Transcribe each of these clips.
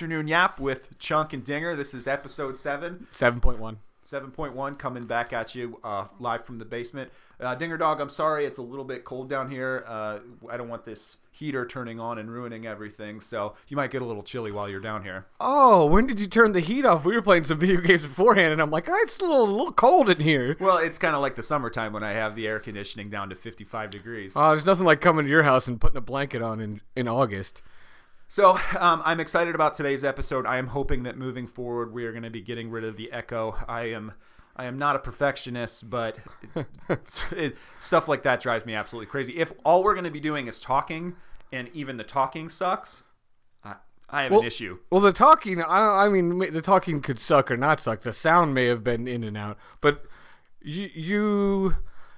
and welcome back. Afternoon Yap with Chunk and Dinger. This is episode 7, Seven point one. 7.1, coming back at you uh, live from the basement. Uh, Dinger Dog, I'm sorry, it's a little bit cold down here. Uh, I don't want this heater turning on and ruining everything, so you might get a little chilly while you're down here. Oh, when did you turn the heat off? We were playing some video games beforehand, and I'm like, oh, it's a little, a little cold in here. Well, it's kind of like the summertime when I have the air conditioning down to 55 degrees. Oh, there's nothing like coming to your house and putting a blanket on in, in August. So um, I'm excited about today's episode. I am hoping that moving forward, we are going to be getting rid of the echo. I am, I am not a perfectionist, but it, it, stuff like that drives me absolutely crazy. If all we're going to be doing is talking, and even the talking sucks, I, I have Well- an issue. Well, the talking, I, I mean, the talking could suck or not suck. The sound may have been in and out, but you, you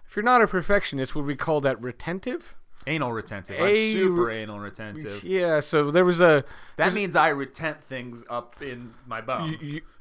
if you're not a perfectionist, would we call that retentive? Anal retentive. I'm A- super anal retentive. Yeah. So there was a That means I retent things up in my bum. you,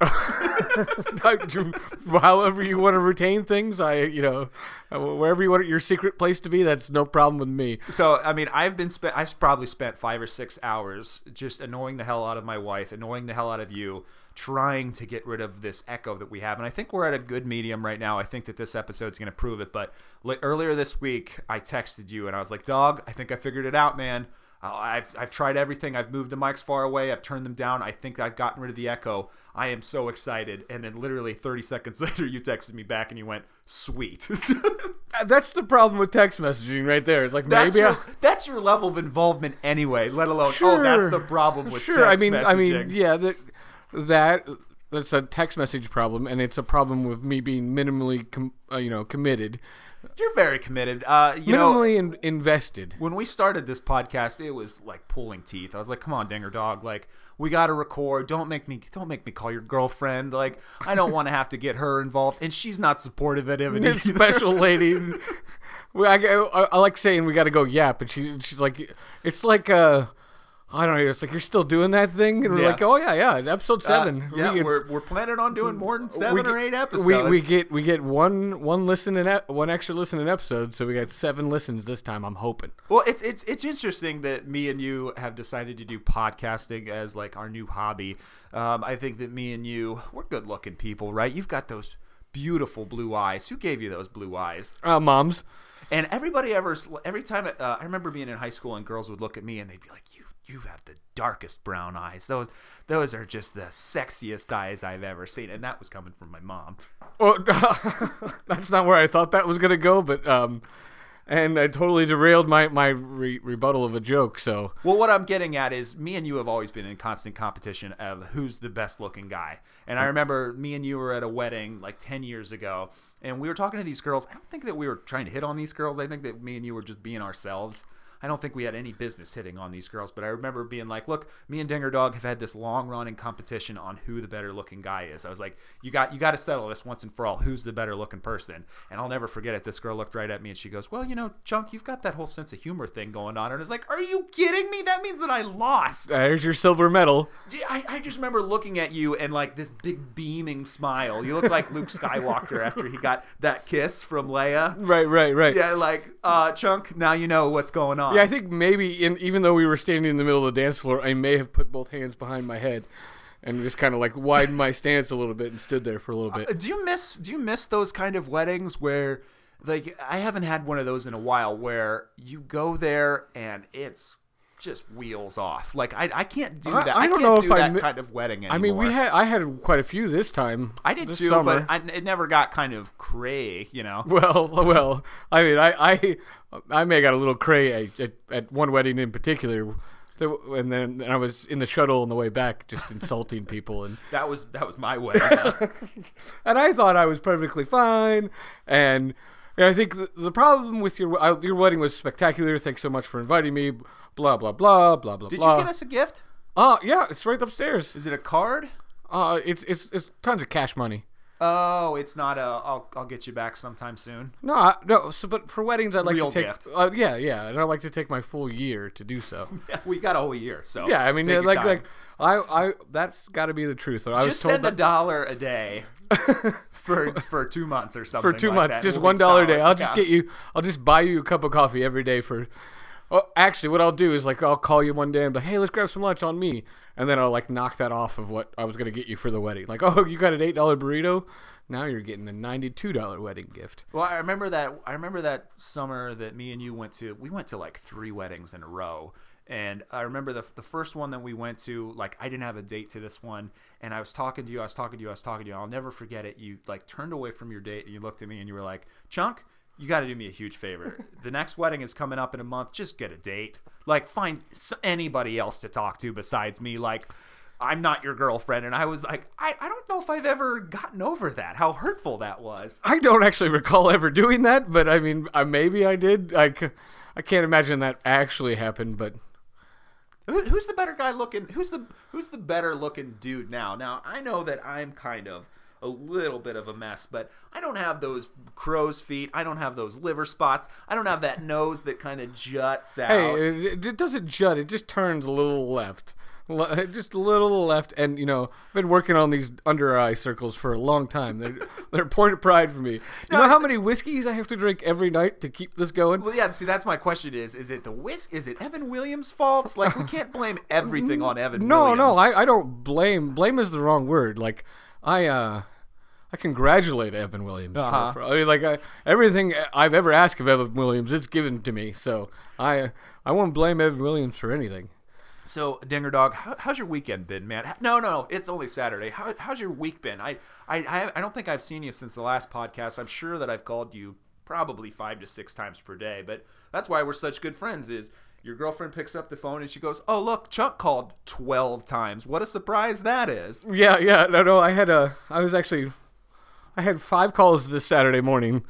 however you want to retain things i you know wherever you want your secret place to be that's no problem with me So I mean, I've been spent. I've probably spent five or six hours just annoying the hell out of my wife, annoying the hell out of you, trying to get rid of this echo that we have. And I think we're at a good medium right now. I think that this episode's going to prove it. But li- earlier this week, I texted you and I was like, "Dog, I think I figured it out, man. Uh, I've I've tried everything. I've moved the mics far away. I've turned them down. I think I've gotten rid of the echo." I am so excited. And then literally 30 seconds later, you texted me back and you went, sweet. that's the problem with text messaging right there it's like That's maybe your, I, that's your level of involvement anyway. Let alone Sure. oh, that's the problem with sure i mean i mean yeah that that that's a text message problem and it's a problem with me being minimally com, uh, you know committed You're very committed. Uh, you know, minimally in, invested when we started this podcast, it was like pulling teeth. I was like, "Come on, Dinger Dog, like we got to record. Don't make me don't make me call your girlfriend. Like I don't want to have to get her involved, and she's not supportive of it either. special lady. Well, I, I, I like saying we got to go yap, and she she's like, it's like uh, I don't know. It's like you're still doing that thing, and we're Yeah. like, oh yeah, yeah, episode Uh, seven. yeah, we, we're we're planning on doing more than seven or get- eight episodes. We, we get we get one one listen in ep- one extra listen in episode, so we got seven listens this time. I'm hoping. Well, it's it's it's interesting that me and you have decided to do podcasting as like our new hobby. Um, I think that me and you, we're good looking people, right? You've got those beautiful blue eyes. Who gave you those blue eyes? Uh, moms. And everybody ever, every time, uh, I remember being in high school and girls would look at me and they'd be like, "You, you have the darkest brown eyes. Those, those are just the sexiest eyes I've ever seen." And that was coming from my mom. Oh, that's not where I thought that was gonna go, but um, and I totally derailed my my re- rebuttal of a joke. So Well, what I'm getting at is me and you have always been in constant competition of who's the best looking guy. And I remember me and you were at a wedding like 10 years ago, and we were talking to these girls. I don't think that we were trying to hit on these girls. I think that me and you were just being ourselves. I don't think we had any business hitting on these girls, but I remember being like, "Look, me and Dinger Dog have had this long running competition on who the better looking guy is." I was like, "You got you got to settle this once and for all. Who's the better looking person?" And I'll never forget it. This girl looked right at me and she goes, "Well, you know, Chunk, you've got that whole sense of humor thing going on." And I was like, "Are you kidding me? That means that I lost." there's your silver medal. I, I just remember looking at you and like this big beaming smile. You look like Luke Skywalker after he got that kiss from Leia. Right, right, right. Yeah, like uh, Chunk. Now you know what's going on. Yeah, I think maybe in, even though we were standing in the middle of the dance floor, I may have put both hands behind my head and just kind of like widened my stance a little bit and stood there for a little bit. Uh, Do you miss Do you miss those kind of weddings where, like, I haven't had one of those in a while where you go there and it's just wheels off. Like I, I can't do that. I don't can't know do if I that mi- kind of wedding anymore. I mean, we had I had quite a few this time. I did too, summer. but I, it never got kind of cray. You know. Well, well, I mean, I, I, I may have got a little cray at, at, at one wedding in particular, and then I was in the shuttle on the way back, just insulting people, and That was that was my wedding. and I thought I was perfectly fine, and, and I think the, the problem with your uh, your wedding was spectacular. Thanks so much for inviting me. Blah blah blah blah blah. Did blah. you get us a gift? Uh, yeah, it's right upstairs. Is it a card? Uh, it's it's it's tons of cash money. Oh, it's not a. I'll I'll get you back sometime soon. No, I, no. So, but for weddings, I'd like Real to take. gift. Uh, yeah, yeah, and I'd like to take my full year to do so. We got a whole year, so Yeah, I mean, yeah, like, time. like, I, I, that's got to be the truth. So I was just send a dollar a day for for two months or something. for two like months, that. just We'll one dollar a day. I'll just get you. I'll just buy you a cup of coffee every day for, Oh, actually, what I'll do is like I'll call you one day and be, like, hey, let's grab some lunch on me, and then I'll like knock that off of what I was gonna get you for the wedding. Like, oh, you got an eight dollar burrito, now you're getting a ninety two dollar wedding gift. Well, I remember that. I remember that summer that me and you went to. We went to like three weddings in a row, and I remember the the first one that we went to. Like, I didn't have a date to this one, and I was talking to you. I was talking to you. I was talking to you. I'll never forget it. You like turned away from your date and you looked at me and you were like, "Chunk, you got to do me a huge favor. the next wedding is coming up in a month. Just get a date. Like, find anybody else to talk to besides me. Like." I'm not your girlfriend. And I was like, I, I don't know if I've ever gotten over that, how hurtful that was. I don't actually recall ever doing that, but I mean, uh, maybe I did. i can't imagine that actually happened, but Who, who's the better guy looking? Who's the who's the better looking dude now? Now I know that I'm kind of a little bit of a mess, but I don't have those crow's feet. I don't have those liver spots. I don't have that nose that kind of juts out. hey, it, it doesn't jut. It just turns a little left. Just a little left, and you know, I've been working on these under eye circles for a long time. They're they're a point of pride for me. You No, know how many whiskeys I have to drink every night to keep this going? well, yeah. See, that's my question: is is it the whisk? Is it Evan Williams' fault? Like we can't blame everything on Evan. No, Williams. no, I, I don't blame. Blame is the wrong word. Like I uh I congratulate Evan Williams. Uh-huh. for- I mean, like I, everything I've ever asked of Evan Williams, it's given to me. So I I won't blame Evan Williams for anything. So, Dinger Dog, how, how's your weekend been, man? No, no, it's only Saturday. How, how's your week been? I, I, I, I don't think I've seen you since the last podcast. I'm sure that I've called you probably five to six times per day, but that's why we're such good friends. Is your girlfriend picks up the phone and she goes, "Oh, look, Chuck called twelve times. What a surprise that is!" Yeah, yeah, no, no. I had a, I was actually, I had five calls this Saturday morning.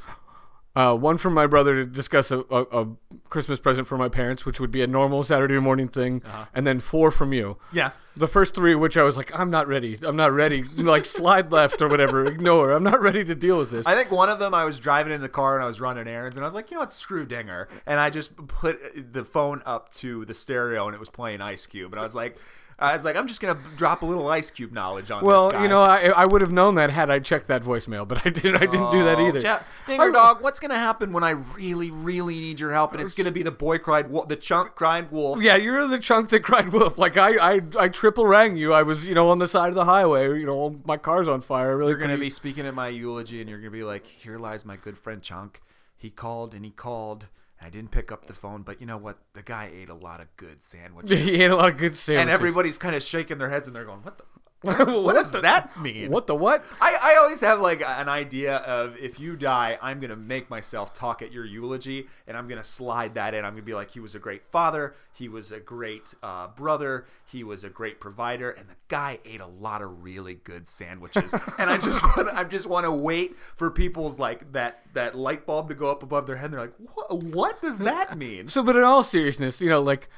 Uh, one from my brother to discuss a, a, a Christmas present for my parents, which would be a normal Saturday morning thing, and then four from you. Yeah. The first three, which I was like, I'm not ready. I'm not ready. Like slide left or whatever. Ignore. I'm not ready to deal with this. I think one of them I was driving in the car and I was running errands and I was like, you know what, screw Dinger. And I just put the phone up to the stereo and it was playing Ice Cube. And I was like, I was like, I'm just gonna drop a little Ice Cube knowledge on well, this guy. Well, you know, I I would have known that had I checked that voicemail, but I didn't. I didn't do that Oh, either. Ja- Dinger Dog, what's gonna happen when I really, really need your help? And it's gonna be the boy cried, wo- the chunk cried wolf. Yeah, you're the chunk that cried wolf. Like I, I, I triple rang you. I was, you know, on the side of the highway. You know, my car's on fire. I Really, You're gonna be speaking at my eulogy, and you're gonna be like, "Here lies my good friend Chunk. He called and he called. I didn't pick up the phone, but you know what? The guy ate a lot of good sandwiches." He ate a lot of good sandwiches. and everybody's kind of shaking their heads and they're going, "What the? what does that mean?" What the what? I, I always have like an idea of if you die, I'm gonna make myself talk at your eulogy, and I'm gonna slide that in. I'm gonna be like, he was a great father, he was a great uh, brother, he was a great provider, and the guy ate a lot of really good sandwiches. and I just want, I just want to wait for people's like that that light bulb to go up above their head. And they're like, what? What does that mean? So, but in all seriousness, you know, like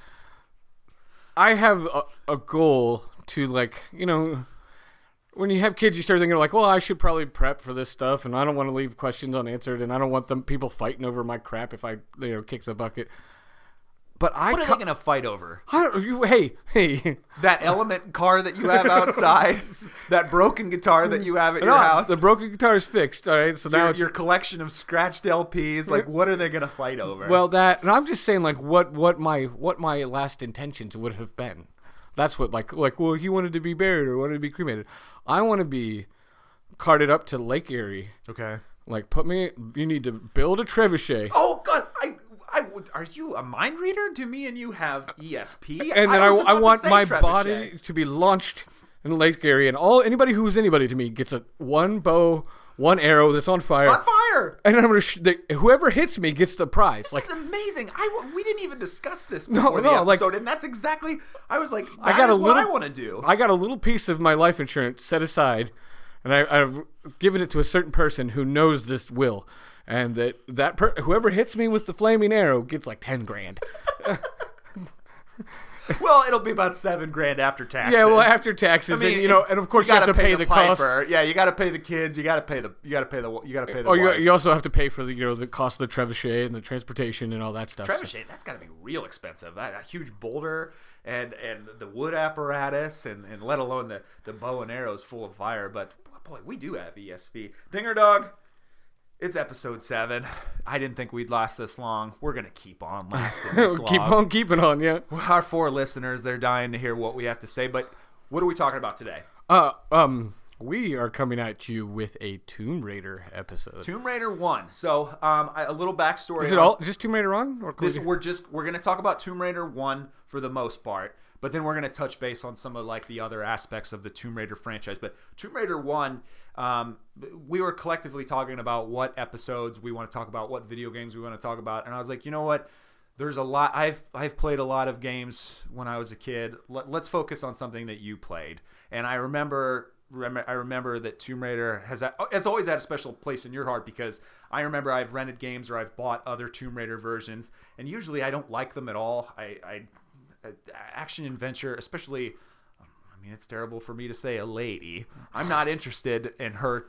I have a, a goal to like, you know, when you have kids, you start thinking like, well, I should probably prep for this stuff, and I don't want to leave questions unanswered, and I don't want them people fighting over my crap if I, you know, kick the bucket. But I, What are co- they gonna fight over? I don't, you, hey, hey, That element car that you have outside, that broken guitar that you have at your house. the broken guitar is fixed. All right, so now your, it's your collection of scratched LPs. Like, what are they gonna fight over? Well, that and I'm just saying like what what my what my last intentions would have been. That's what like like well he wanted to be buried or wanted to be cremated. I want to be carted up to Lake Erie. okay. Like put me. You need to build a trebuchet. Oh God, I, I, would- are you a mind reader? Do me and you have ESP? and then I, was I, want my trebuchet. body to be launched in Lake Erie, and all anybody who's anybody to me gets a one bow, one arrow that's on fire, on fire. and I'm gonna sh- they, whoever hits me gets the prize. This like is amazing. I w- we didn't even discuss this No, before the no, like- episode, and that's exactly. I was like, I got a what little- I want to do. I got a little piece of my life insurance set aside, and I, I've given it to a certain person who knows this will, and that that per- whoever hits me with the flaming arrow gets like ten grand. well, it'll be about seven grand after taxes. yeah, well after taxes, I mean, and you know, and of course you, have gotta to pay, the, cost. piper. Yeah, you got to pay the kids. You got to pay the. You got to pay the. You got to pay the. Oh, you, you also have to pay for the you know the cost of the trebuchet and the transportation and all that stuff. So- trebuchet that's got to be real expensive that a huge boulder and and the wood apparatus and and let alone the the bow and arrows full of fire but boy we do have esp dinger dog It's episode seven. I didn't think we'd last this long. We're gonna keep on lasting this long. Keep on keeping on, yeah. Our four listeners, they're dying to hear what we have to say. But what are we talking about today? Uh, um, we are coming at you with a Tomb Raider episode. Tomb Raider One. So, um, a little backstory. Is it on- all just Tomb Raider on? Or This we- we're just we're gonna talk about Tomb Raider One for the most part, but then we're gonna touch base on some of like the other aspects of the Tomb Raider franchise. But Tomb Raider One, um, we were collectively talking about what episodes we want to talk about, what video games we want to talk about, and I was like, you know what? There's a lot. I've I've played a lot of games when I was a kid. Let, let's focus on something that you played. And I remember rem- I remember that Tomb Raider has has always had a special place in your heart because I remember I've rented games or I've bought other Tomb Raider versions, and usually I don't like them at all. I, I action adventure, especially. I mean, it's terrible for me to say a lady. I'm not interested in her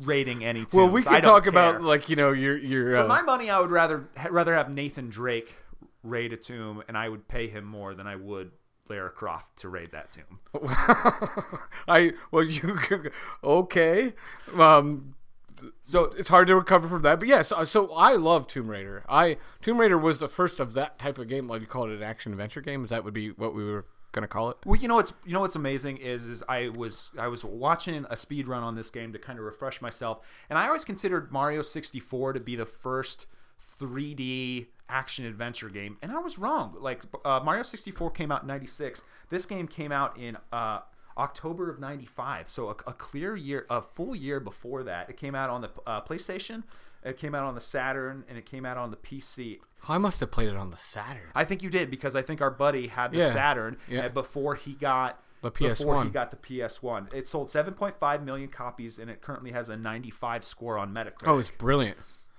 rating any tombs. well, we can talk care. about like you know your your. Uh, For my money, I would rather rather have Nathan Drake raid a tomb, and I would pay him more than I would Lara Croft to raid that tomb. I well you okay. Um, So it's hard to recover from that. But yes, uh, so I love Tomb Raider. I Tomb Raider was the first of that type of game. Like you call it an action adventure game. Is that would be what we were gonna call it? Well, you know what's you know what's amazing is is I was I was watching a speed run on this game to kind of refresh myself, and I always considered Mario 64 to be the first 3D action adventure game, and I was wrong. Like uh, Mario 64 came out in '96. This game came out in uh, October of '95, so a, a clear year, a full year before that. It came out on the uh, PlayStation. It came out on the Saturn, and it came out on the PC. I must have played it on the Saturn. I think you did because I think our buddy had the Yeah. Saturn Yeah. uh, before he got The PS1. Before he PS1. got the PS1, it sold 7.5 million copies, and it currently has a 95 score on Metacritic. Oh, it's brilliant.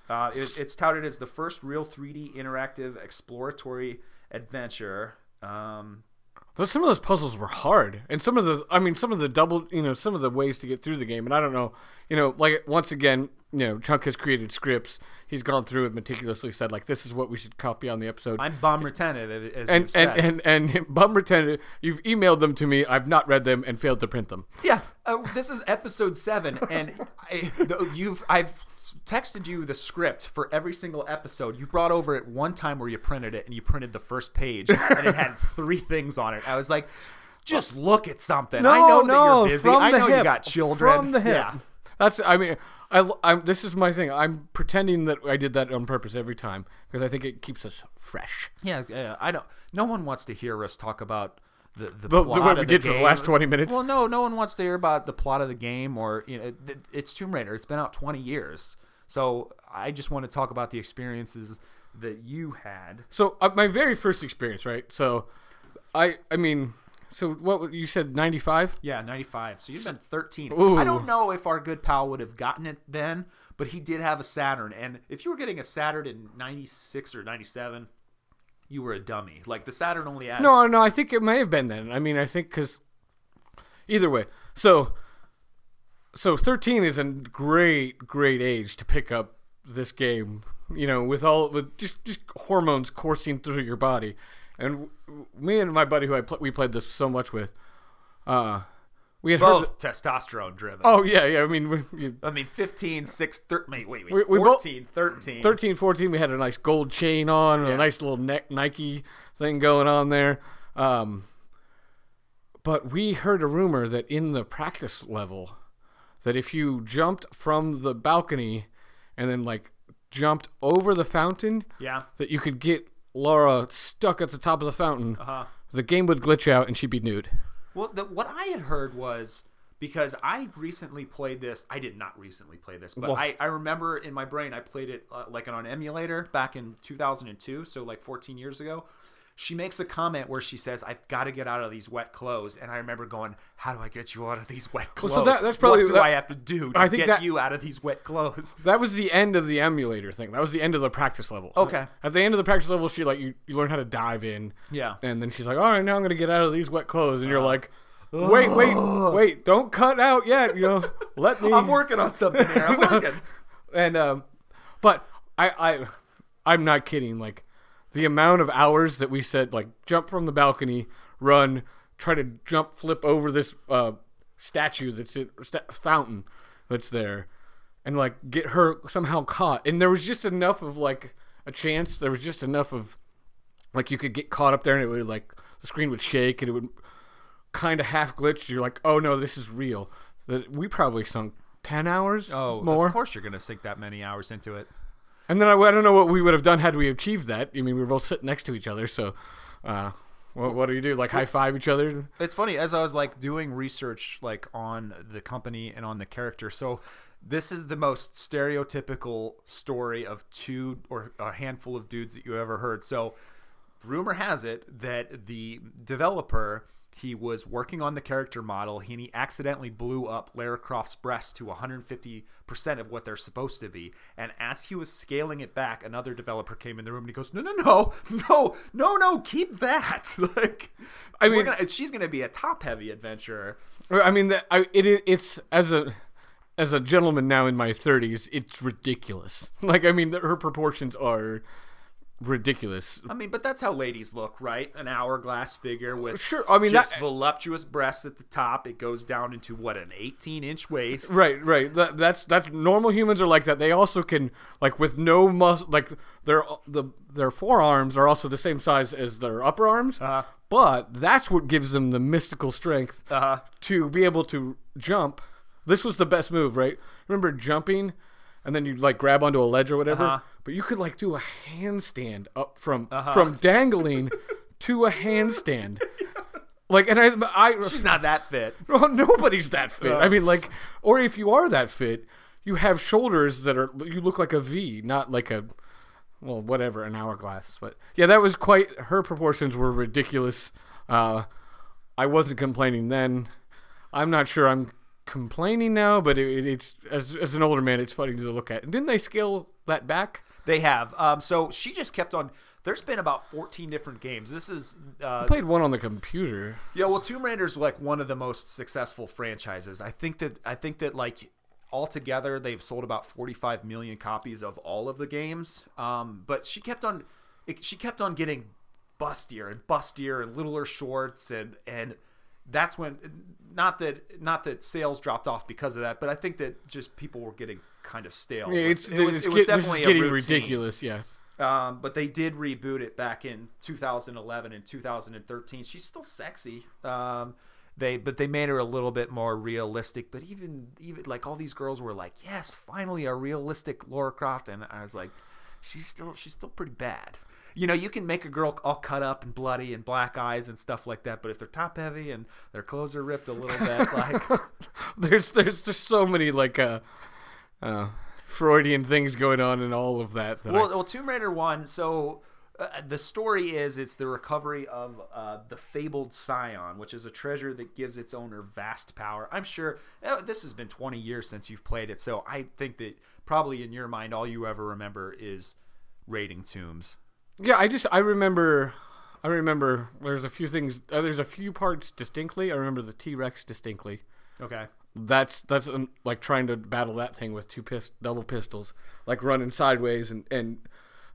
Uh, it, it's touted as the first real 3D interactive exploratory adventure. Um, Those some of those puzzles were hard, and some of the I mean some of the double you know some of the ways to get through the game, and I don't know you know like once again you know Chunk has created scripts. He's gone through it meticulously, said like this is what we should copy on the episode. I'm bum retentive, as and, you said. and and and bum pretended you've emailed them to me. I've not read them and failed to print them. Yeah, uh, this is episode seven, and I, you've I've texted you the script for every single episode. You brought over it one time where you printed it, and you printed the first page, and it had three things on it. I was like, just uh, look at something. I know that you're busy. I know you got children. From the hip. Yeah. That's I mean I I'm, this is my thing. I'm pretending that I did that on purpose every time because I think it keeps us fresh. Yeah, yeah. I don't. No one wants to hear us talk about the the, The- the plot way of we the did for the game. last 20 minutes. Well, no, no one wants to hear about the plot of the game or you know, th- it's Tomb Raider. It's been out twenty years, so I just want to talk about the experiences that you had. So uh, my very first experience, right? So I I mean so what you said 95? Yeah, ninety five. So you've been thirteen. Ooh. I don't know if our good pal would have gotten it then, but he did have a Saturn, and if you were getting a Saturn in ninety six or ninety seven. You were a dummy. Like the Saturn only had No, no, I think it may have been then. I mean, I think cuz either way. So so 13 is a great great age to pick up this game, you know, with all with just just hormones coursing through your body. And me and my buddy who I pl- we played this so much with uh we had both testosterone driven. Oh yeah, yeah. I mean, we, we, I mean, 15, 6, 13, wait, wait, wait, We- we both- 13. 13, 14, we had a nice gold chain on, and Yeah. a nice little neck Nike thing going on there. Um, but we heard a rumor that in the practice level, that if you jumped from the balcony and then like jumped over the fountain, Yeah. that you could get Laura stuck at the top of the fountain. Uh-huh. The game would glitch out and she'd be nude. Well, the, what I had heard was because I recently played this. I did not recently play this, but Well- I, I remember in my brain I played it uh, like on an emulator back in 2002, so like 14 years ago. She makes a comment where she says, "I've got to get out of these wet clothes," and I remember going, "How do I get you out of these wet Well, clothes? so that- that's probably- what do that- I have to do to I think get that- you out of these wet clothes?" That was the end of the emulator thing. That was the end of the practice level. Okay. At the end of the practice level, she like you, you learn how to dive in. Yeah. And then she's like, "All right, now I'm gonna get out of these wet clothes," and you're like, "Wait, wait, wait! Don't cut out yet. You know, let me." I'm working on something here. I'm working. and um, but I I I'm not kidding. Like the amount of hours that we said, like jump from the balcony, run, try to jump, flip over this uh statue that's in sta- fountain that's there, and like get her somehow caught. And there was just enough of like a chance. There was just enough of like you could get caught up there and it would like the screen would shake and it would kind of half glitch. You're like, oh no, this is real. That we probably sunk ten hours. Oh, more. Of course, you're gonna sink that many hours into it. And then I, I don't know what we would have done had we achieved that. I mean, we were both sitting next to each other, so. Uh, what, what do you do? Like high five each other? It's funny as I was like doing research like on the company and on the character. So this is the most stereotypical story of two or a handful of dudes that you ever heard. So rumor has it that the developer he was working on the character model and he accidentally blew up Lara Croft's breast to 150% of what they're supposed to be. And as he was scaling it back, another developer came in the room and he goes, "No, no, no, no, no, no, keep that." like, I mean, gonna, she's going to be a top-heavy adventurer. I mean, the, I, it, it's as a as a gentleman now in my 30s, it's ridiculous. Like, I mean, the, her proportions are ridiculous. I mean, but that's how ladies look, right? An hourglass figure with sure. I mean, just that, voluptuous breasts at the top. It goes down into what an 18 inch waist. Right, right. That, that's that's normal humans are like that. They also can like with no muscle, like their the their forearms are also the same size as their upper arms. Uh-huh. But that's what gives them the mystical strength uh-huh. to be able to jump. This was the best move, right? Remember jumping? And then you like grab onto a ledge or whatever. Uh-huh. But you could like do a handstand up from Uh-huh. from dangling to a handstand. Like, and I, I She's not that fit. well, nobody's that fit. Uh. I mean, like, or if you are that fit, you have shoulders that are you look like a V, not like a well, whatever, an hourglass. But yeah, that was quite. Her proportions were ridiculous. Uh, I wasn't complaining then. I'm not sure I'm complaining now, but it, it's as as an older man, it's funny to look at. And didn't they scale that back? They have. Um, so she just kept on. There's been about 14 different games. This is uh, I played one on the computer. Yeah, well, Tomb Raider Raider's like one of the most successful franchises. I think that I think that like altogether they've sold about 45 million copies of all of the games. Um, but she kept on, it, she kept on getting bustier and bustier and littler shorts and and that's when not that not that sales dropped off because of that, but I think that just people were getting kind of stale. Yeah, it's, it was, it's it was get- this is definitely a getting ridiculous. Yeah. Um, but they did reboot it back in 2011 and 2013. She's still sexy. Um, they but they made her a little bit more realistic. But even even like all these girls were like, yes, finally a realistic Laura Croft, and I was like, she's still she's still pretty bad. You know, you can make a girl all cut up and bloody and black eyes and stuff like that, but if they're top heavy and their clothes are ripped a little bit, like there's there's just so many like uh, uh Freudian things going on in all of that. that I- well, well, Tomb Raider one. So uh, the story is it's the recovery of uh, the fabled Scion, which is a treasure that gives its owner vast power. I'm sure uh, this has been 20 years since you've played it, so I think that probably in your mind all you ever remember is raiding tombs. Yeah, I just I remember. I remember there's a few things. Uh, there's a few parts distinctly. I remember the T Rex distinctly. Okay. That's that's um, like trying to battle that thing with two pist- double pistols, like running sideways and and.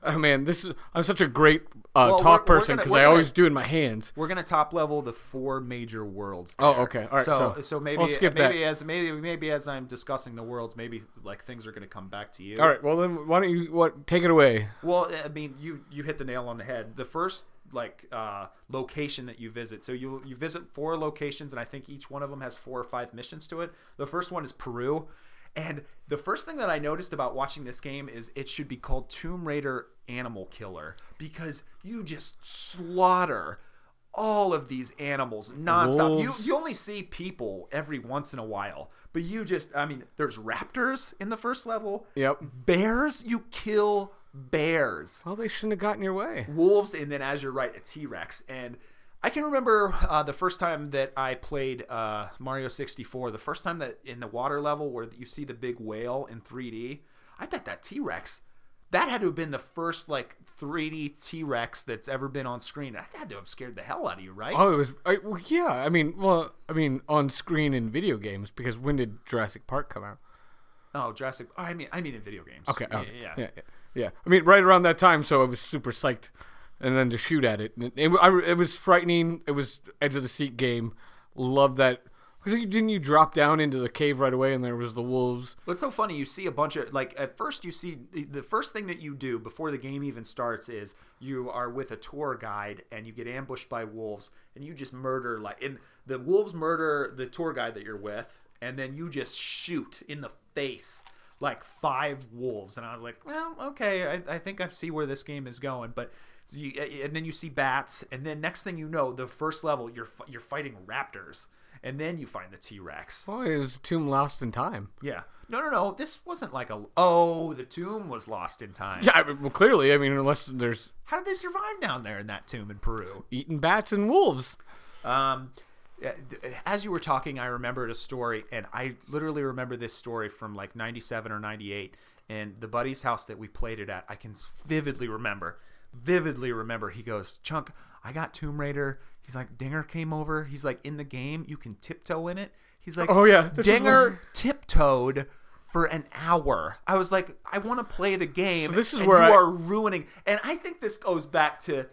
Oh man, this is I'm such a great uh, Well, talk we're- we're person because I always do in my hands. We're gonna top level the four major worlds. Oh, okay. All right, So, so so maybe we'll skip that. as maybe maybe as I'm discussing the worlds, maybe like things are gonna come back to you. All right, well then why don't you what take it away? Well, I mean, you you hit the nail on the head. The first like uh, location that you visit, so you you visit four locations, and I think each one of them has four or five missions to it. The first one is Peru, and the first thing that I noticed about watching this game is it should be called Tomb Raider Animal Killer because you just slaughter all of these animals nonstop. You you only see people every once in a while, but you just I mean, there's raptors in the first level Yep. bears you kill bears Well, they shouldn't have gotten your way. wolves and then as you're right a t-rex and i can remember uh, the first time that i played uh, mario 64 the first time that in the water level where you see the big whale in 3d i bet that t-rex that had to have been the first like 3d t-rex that's ever been on screen that had to have scared the hell out of you right Oh, it was. I, well, yeah, I mean, well, I mean, on screen in video games because when did Jurassic Park come out? oh jurassic oh, i mean i mean in video games Okay, yeah, okay, yeah. yeah, yeah, yeah. I mean, right around that time, so I was super psyched, and then to shoot at it, it, I, it was frightening. It was edge of the seat game. Love that. Because didn't you drop down into the cave right away and there was the wolves? What's so funny? You see a bunch of like at first you see the first thing that you do before the game even starts is you are with a tour guide and you get ambushed by wolves and you just murder like and the wolves murder the tour guide that you're with and then you just shoot in the face like five wolves and I was like, well, okay, I, I think I see where this game is going, but. You, and then you see bats, and then next thing you know, the first level you're you're fighting raptors, and then you find the T Rex. Oh, it was a tomb lost in time. Yeah. No, no, no. This wasn't like a. Oh, the tomb was lost in time. Yeah, I mean, well, clearly, I mean, unless there's How did they survive down there in that tomb in Peru? eating bats and wolves. Um, as you were talking, I remembered a story, and I literally remember this story from like '97 or '98. And the buddy's house that we played it at, I can vividly remember. Vividly remember. He goes, "Chunk, I got Tomb Raider." He's like, "Dinger came over." He's like, "In the game, you can tiptoe in it." He's like, Oh, yeah, Dinger where- tiptoed." For an hour, I was like, I want to play the game. So this is and where you I- are ruining. And I think this goes back to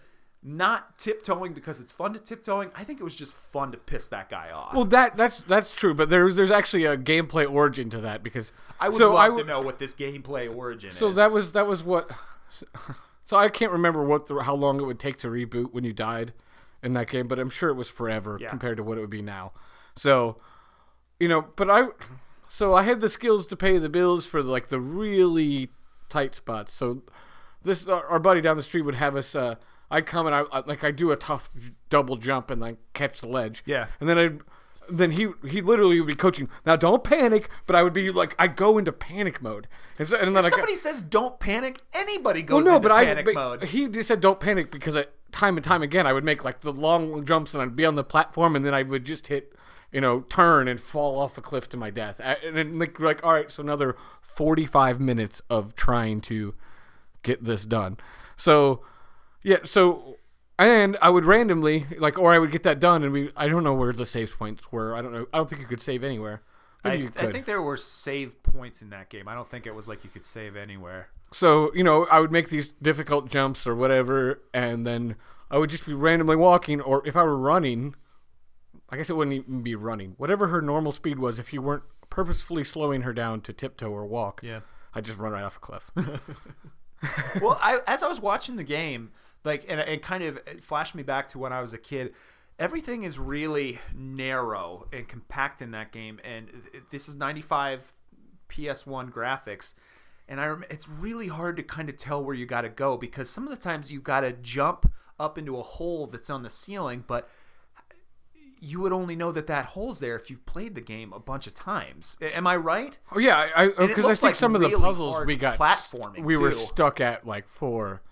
not tiptoeing because it's fun to tiptoeing. I think it was just fun to piss that guy off. Well, that that's that's true, but there's there's actually a gameplay origin to that because I would so love I to know what this gameplay origin So is. So that was that was what. So I can't remember what the, how long it would take to reboot when you died in that game, but I'm sure it was forever Yeah. compared to what it would be now. So, you know, but I, so I had the skills to pay the bills for like the really tight spots. So this our, our buddy down the street would have us. Uh, I'd come and I like I do a tough double jump and like catch the ledge. Yeah. and then I'd. Then he he literally would be coaching. Now don't panic, but I would be like I'd go into panic mode, and, so, and then if I somebody says don't panic, anybody well, goes no, into but I panic but mode. he just said don't panic because I, time and time again I would make like the long jumps and I'd be on the platform and then I would just hit, you know, turn and fall off a cliff to my death. And then like, like all right, so another forty five minutes of trying to get this done. So yeah, so and I would randomly like, or I would get that done and we I don't know where the save points were. I don't know. I don't think you could save anywhere. I, I think there were save points in that game. I don't think it was like you could save anywhere. So, you know, I would make these difficult jumps or whatever, and then I would just be randomly walking, or if I were running, I guess it wouldn't even be running. Whatever her normal speed was, if you weren't purposefully slowing her down to tiptoe or walk, Yeah. I'd just run right off a cliff. well, I, as I was watching the game, like, and it kind of flashed me back to when I was a kid. Everything is really narrow and compact in that game, and this is 95 PS1 graphics. And I rem- it's really hard to kind of tell where you got to go because some of the times you got to jump up into a hole that's on the ceiling, but you would only know that that hole's there if you've played the game a bunch of times. Am I right? oh yeah, I because I looks think like some of the puzzles we got platforming, we were stuck at like four,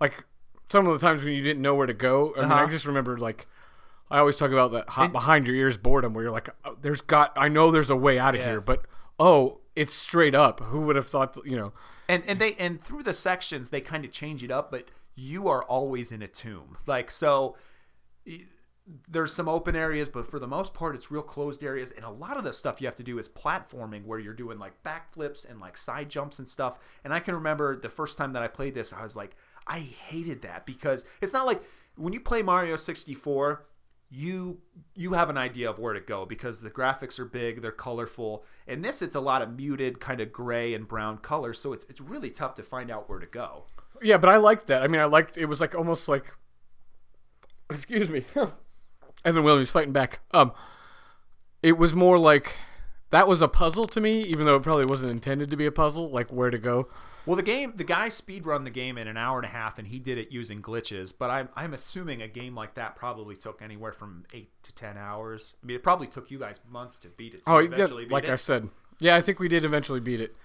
like some of the times when you didn't know where to go. I mean, I Uh-huh. just remember like. I always talk about that hot behind your ears boredom, where you're like, oh, "There's got, I know there's a way out of Yeah. here, but oh, it's straight up. Who would have thought? You know, and and they and through the sections they kind of change it up but you are always in a tomb like so there's some open areas but for the most part it's real closed areas and a lot of the stuff you have to do is platforming where you're doing like backflips and like side jumps and stuff and i can remember the first time that i played this i was like i hated that because it's not like when you play mario 64 you you have an idea of where to go because the graphics are big, they're colorful. In this, it's a lot of muted, kind of gray and brown colors, so it's it's really tough to find out where to go. yeah, but I liked that. I mean, I liked it was like almost like, excuse me, and Evan Williams fighting back. Um, it was more like that was a puzzle to me, even though it probably wasn't intended to be a puzzle, like where to go. Well, the game, the guy speedrun the game in an hour and a half, and he did it using glitches. But I'm I'm assuming a game like that probably took anywhere from eight to ten hours. I mean, it probably took you guys months to beat it. So Oh, yeah, like it. I said, yeah, I think we did eventually beat it.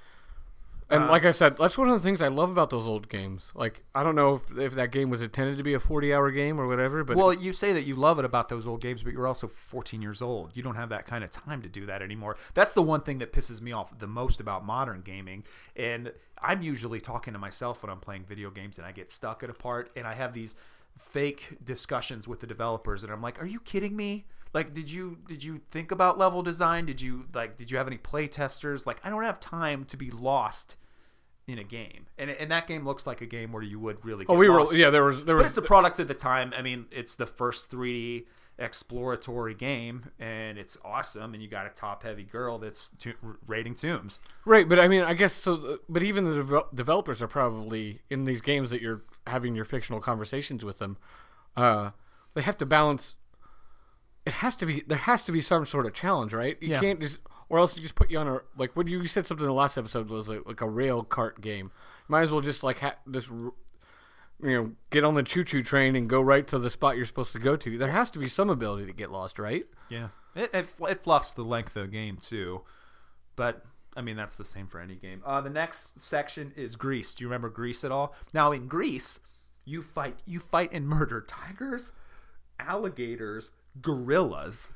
And Uh, like I said, that's one of the things I love about those old games. Like I don't know if, if that game was intended to be a forty-hour game or whatever, but Well, you say that you love it about those old games, but you're also 14 years old. You don't have that kind of time to do that anymore. That's the one thing that pisses me off the most about modern gaming. And I'm usually talking to myself when I'm playing video games and I get stuck at a part and I have these fake discussions with the developers and I'm like, "Are you kidding me?" Like, did you did you think about level design? Did you like did you have any play testers? Like, I don't have time to be lost in a game. And and that game looks like a game where you would really oh, we were yeah, there was there But was it's a product of the time. I mean, it's the first 3D. exploratory game, and it's awesome. And you got a top heavy girl that's to- raiding tombs. Right, but I mean, I guess so. uh, But even the devel- developers are probably in these games that you're having your fictional conversations with them. Uh, they have to balance. It has to be there has to be some sort of challenge, right? You Yeah. can't just, or else you just put you on a like. What you said something in the last episode was like, like a rail cart game. Might as well just like ha- just you know get on the choo choo train and go right to the spot you're supposed to go to. There has to be some ability to get lost, right? Yeah, it it, it fluffs the length of the game too, but I mean that's the same for any game. Uh, the next section is Greece. Do you remember Greece at all? Now in Greece, you fight you fight and murder tigers, alligators, gorillas.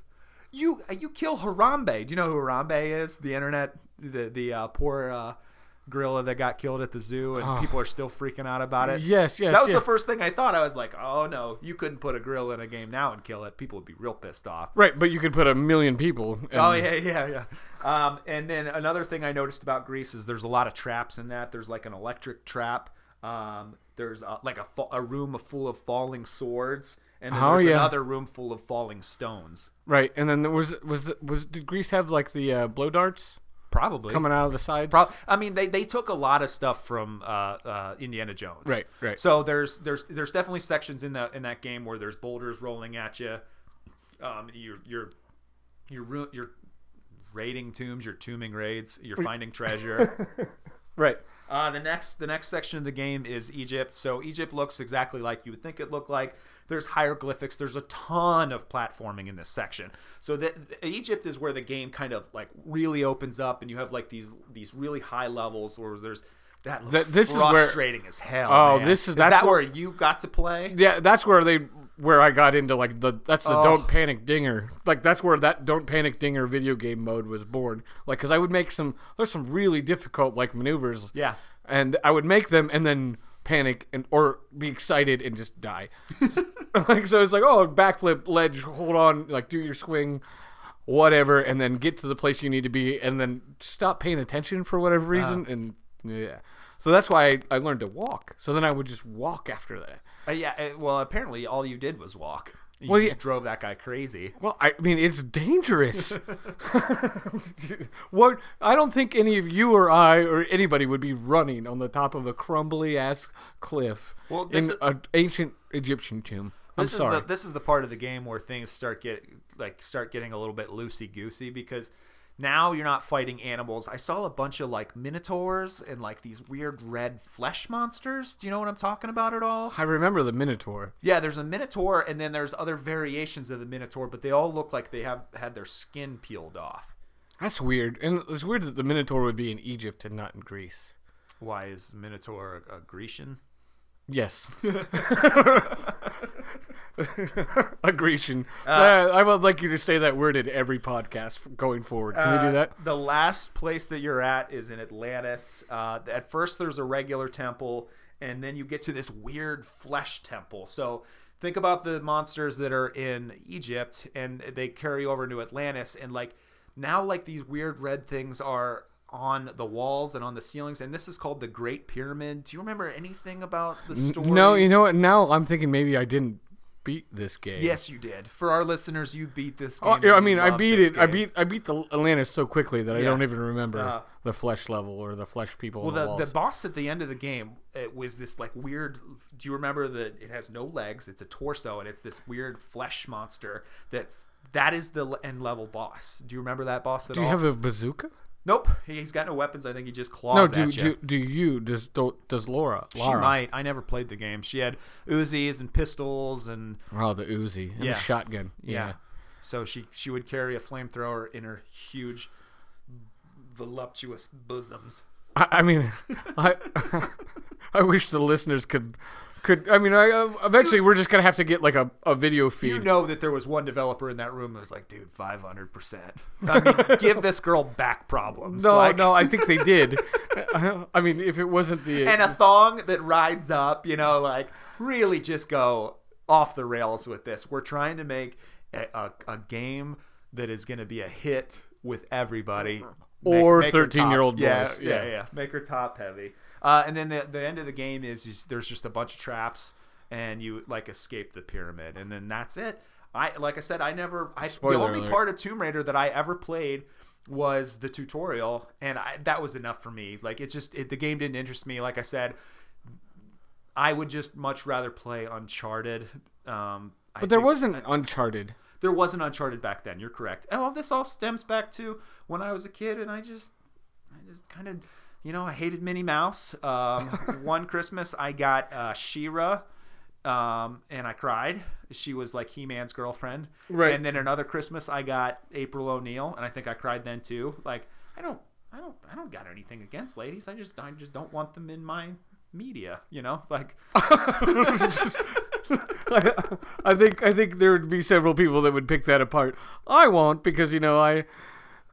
You you kill Harambe. Do you know who Harambe is? The internet, the the uh, poor uh, gorilla that got killed at the zoo, and Oh. people are still freaking out about it. Yes, yes, That was yeah. the first thing I thought. I was like, oh no, you couldn't put a gorilla in a game now and kill it. People would be real pissed off. Right, but you could put a million people. And, Oh yeah, yeah, yeah. Um, and then another thing I noticed about Greece is there's a lot of traps in that. There's like an electric trap. Um, there's uh like a, a room full of falling swords, and then Oh, there's yeah. another room full of falling stones. Right, and then there was was was did Greece have like the uh, blow darts Probably coming out of the sides? Pro- I mean, they, they took a lot of stuff from uh, uh, Indiana Jones. Right, right. So there's there's there's definitely sections in that in that game where there's boulders rolling at you. Um, you're you're you're you're raiding tombs. You're tombing raids. You're finding treasure. right. Uh, the next the next section of the game is Egypt. So Egypt looks exactly like you would think it looked like. There's hieroglyphics. There's a ton of platforming in this section. So that Egypt is where the game kind of like really opens up, and you have like these these really high levels where there's that looks Th- this is where- frustrating as hell. Oh, man. this is- is that's that where- where you got to play? Yeah, that's where they where I got into like the that's the Oh. don't panic dinger. Like that's where that don't panic dinger video game mode was born. Like cuz I would make some there's some really difficult like maneuvers. Yeah. And I would make them and then panic and or be excited and just die. like so it's like oh backflip ledge hold on like do your swing whatever and then get to the place you need to be and then stop paying attention for whatever reason and yeah. So that's why I, I learned to walk. So then I would just walk after that. Uh, yeah. uh, Well, apparently all you did was walk. You Well, just yeah. drove that guy crazy. Well, I mean, it's dangerous. what? I don't think any of you or I or anybody would be running on the top of a crumbly ass cliff Well, in is- an ancient Egyptian tomb. I'm this sorry. is the this is the part of the game where things start get like start getting a little bit loosey goosey because now you're not fighting animals. I saw a bunch of like minotaurs and like these weird red flesh monsters. Do you know what I'm talking about at all? I remember the Minotaur. Yeah, there's a minotaur and then there's other variations of the minotaur, but they all look like they have had their skin peeled off. That's weird, and it's weird that the Minotaur would be in Egypt and not in Greece. Why is the minotaur a, a Grecian? Yes. a Grecian. Uh, I would like you to say that word in every podcast going forward. Can we do Uh, that? The last place that you're at is in Atlantis. Uh, at first, there's a regular temple, and then you get to this weird flesh temple. So think about the monsters that are in Egypt, and they carry over into Atlantis, and like now, like these weird red things are on the walls and on the ceilings, and this is called the Great Pyramid. Do you remember anything about the story? No, you know what? Now I'm thinking maybe I didn't beat this game. Yes, you did. For our listeners, you beat this game. Oh, yeah, I mean, I beat it. I beat I beat the Atlantis so quickly that I don't even remember Uh, the flesh level or the flesh people Well, on the, the, the boss at the end of the game, it was this like weird. Do you remember that it has no legs? It's a torso, and it's this weird flesh monster. That's that is the end level boss. Do you remember that boss at do you all? have a bazooka? Nope, he's got no weapons. I think he just claws No, do, at you. do do you does do, does Laura? she Lara. might. I never played the game. She had Uzis and pistols, and Oh, the Uzi and Yeah. the shotgun. yeah. Yeah. So she she would carry a flamethrower in her huge, voluptuous bosoms. I, I mean, I I wish the listeners could could. I mean, I uh, eventually we're just gonna have to get like a, a video feed. You know that there was one developer in that room that was like, dude, 500%. I mean, give this girl back problems. no, like, no, I think they did. I mean, if it wasn't the And a thong that rides up, you know, like, really just go off the rails with this. We're trying to make a, a, a game that is going to be a hit with everybody. Or her 13-year-old top- yeah, boys, Yeah, yeah. yeah, Make her top heavy. Uh, and then the, the end of the game is, is there's just a bunch of traps and you like escape the pyramid and then that's it. I like I said, I never. I, the only alert. part of Tomb Raider that I ever played was the tutorial, and I, that was enough for me. Like it just it, the game didn't interest me. Like I said, I would just much rather play Uncharted. Um, I But there think- wasn't Uncharted. there wasn't Uncharted back then. You're correct. And well, this all stems back to when I was a kid, and I just, I just kind of, you know, I hated Minnie Mouse. Um, one Christmas, I got uh, She-Ra, um, and I cried. She was like He-Man's girlfriend. Right. And then another Christmas, I got April O'Neil, and I think I cried then too. Like, I don't, I don't, I don't got anything against ladies. I just, I just don't want them in my media. You know, like. I think I think there would be several people that would pick that apart. I won't because you know I,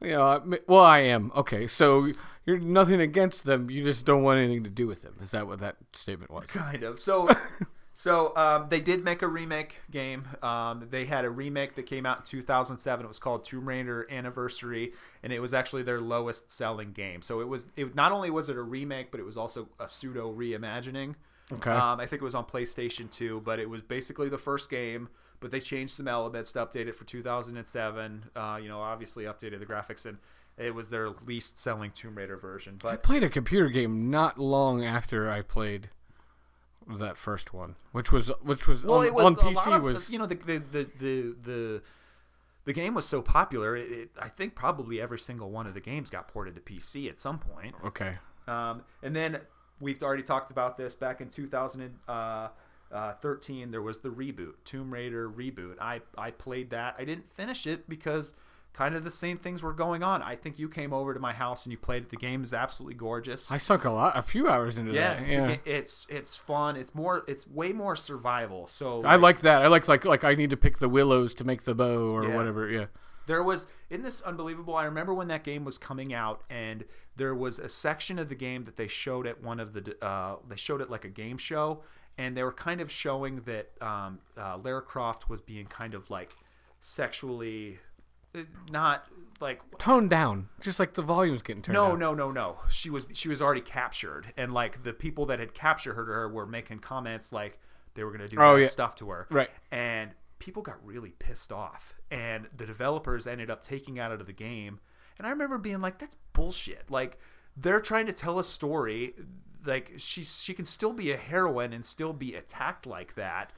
you know, I, well I am okay. So you're nothing against them. You just don't want anything to do with them. Is that what that statement was? kind of. So, so um, they did make a remake game. Um, they had a remake that came out in 2007. It was called Tomb Raider Anniversary, and it was actually their lowest selling game. So it was. It not only was it a remake, but it was also a pseudo reimagining. Okay. Um, I think it was on PlayStation 2, but it was basically the first game. But they changed some elements to update it for 2007. Uh, you know, obviously updated the graphics, and it was their least selling Tomb Raider version. But I played a computer game not long after I played that first one, which was which was well, on, it was on PC of, was you know the the the the, the, the game was so popular. It, it, I think probably every single one of the games got ported to PC at some point. okay. Um, and then we've already talked about this back in 2013. There was the reboot, Tomb Raider reboot. I I played that. I didn't finish it because kind of the same things were going on. I think you came over to my house and you played it. The game is absolutely gorgeous. I sunk a lot, a few hours into yeah, that. Yeah. it's it's fun. It's more. It's way more survival. So I like that. I like like like I need to pick the willows to make the bow or Yeah. whatever. Yeah. There was isn't this unbelievable? I remember when that game was coming out, and there was a section of the game that they showed at one of the uh, they showed it like a game show, and they were kind of showing that um, uh, Lara Croft was being kind of like sexually not like Toned down, just like the volume's getting turned no down. no no no she was she was already captured and like the people that had captured her her were making comments like they were going to do Oh, yeah. stuff to her Right. and people got really pissed off and the developers ended up taking out of the game and i remember being like that's bullshit like they're trying to tell a story like she she can still be a heroine and still be attacked like that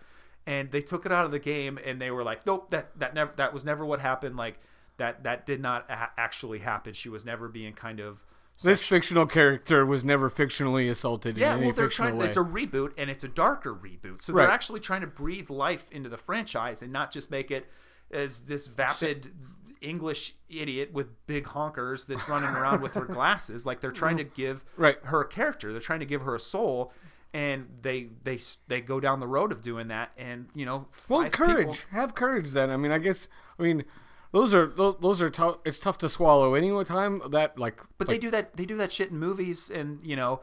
and they took it out of the game and they were like nope that that never that was never what happened like that that did not a- actually happen she was never being kind of This fictional character was never fictionally assaulted yeah, in any well, they're trying. way. It's a reboot, and it's a darker reboot. So Right. they're actually trying to breathe life into the franchise and not just make it as this vapid English idiot with big honkers that's running around with her glasses. Like they're trying to mm. give Right. her a character. They're trying to give her a soul, and they they they go down the road of doing that. And you know, well, courage. people- Have courage. Then I mean, I guess I mean, those are those, are tough. It's tough to swallow any time that like. but they do that. They do that shit in movies, and you know,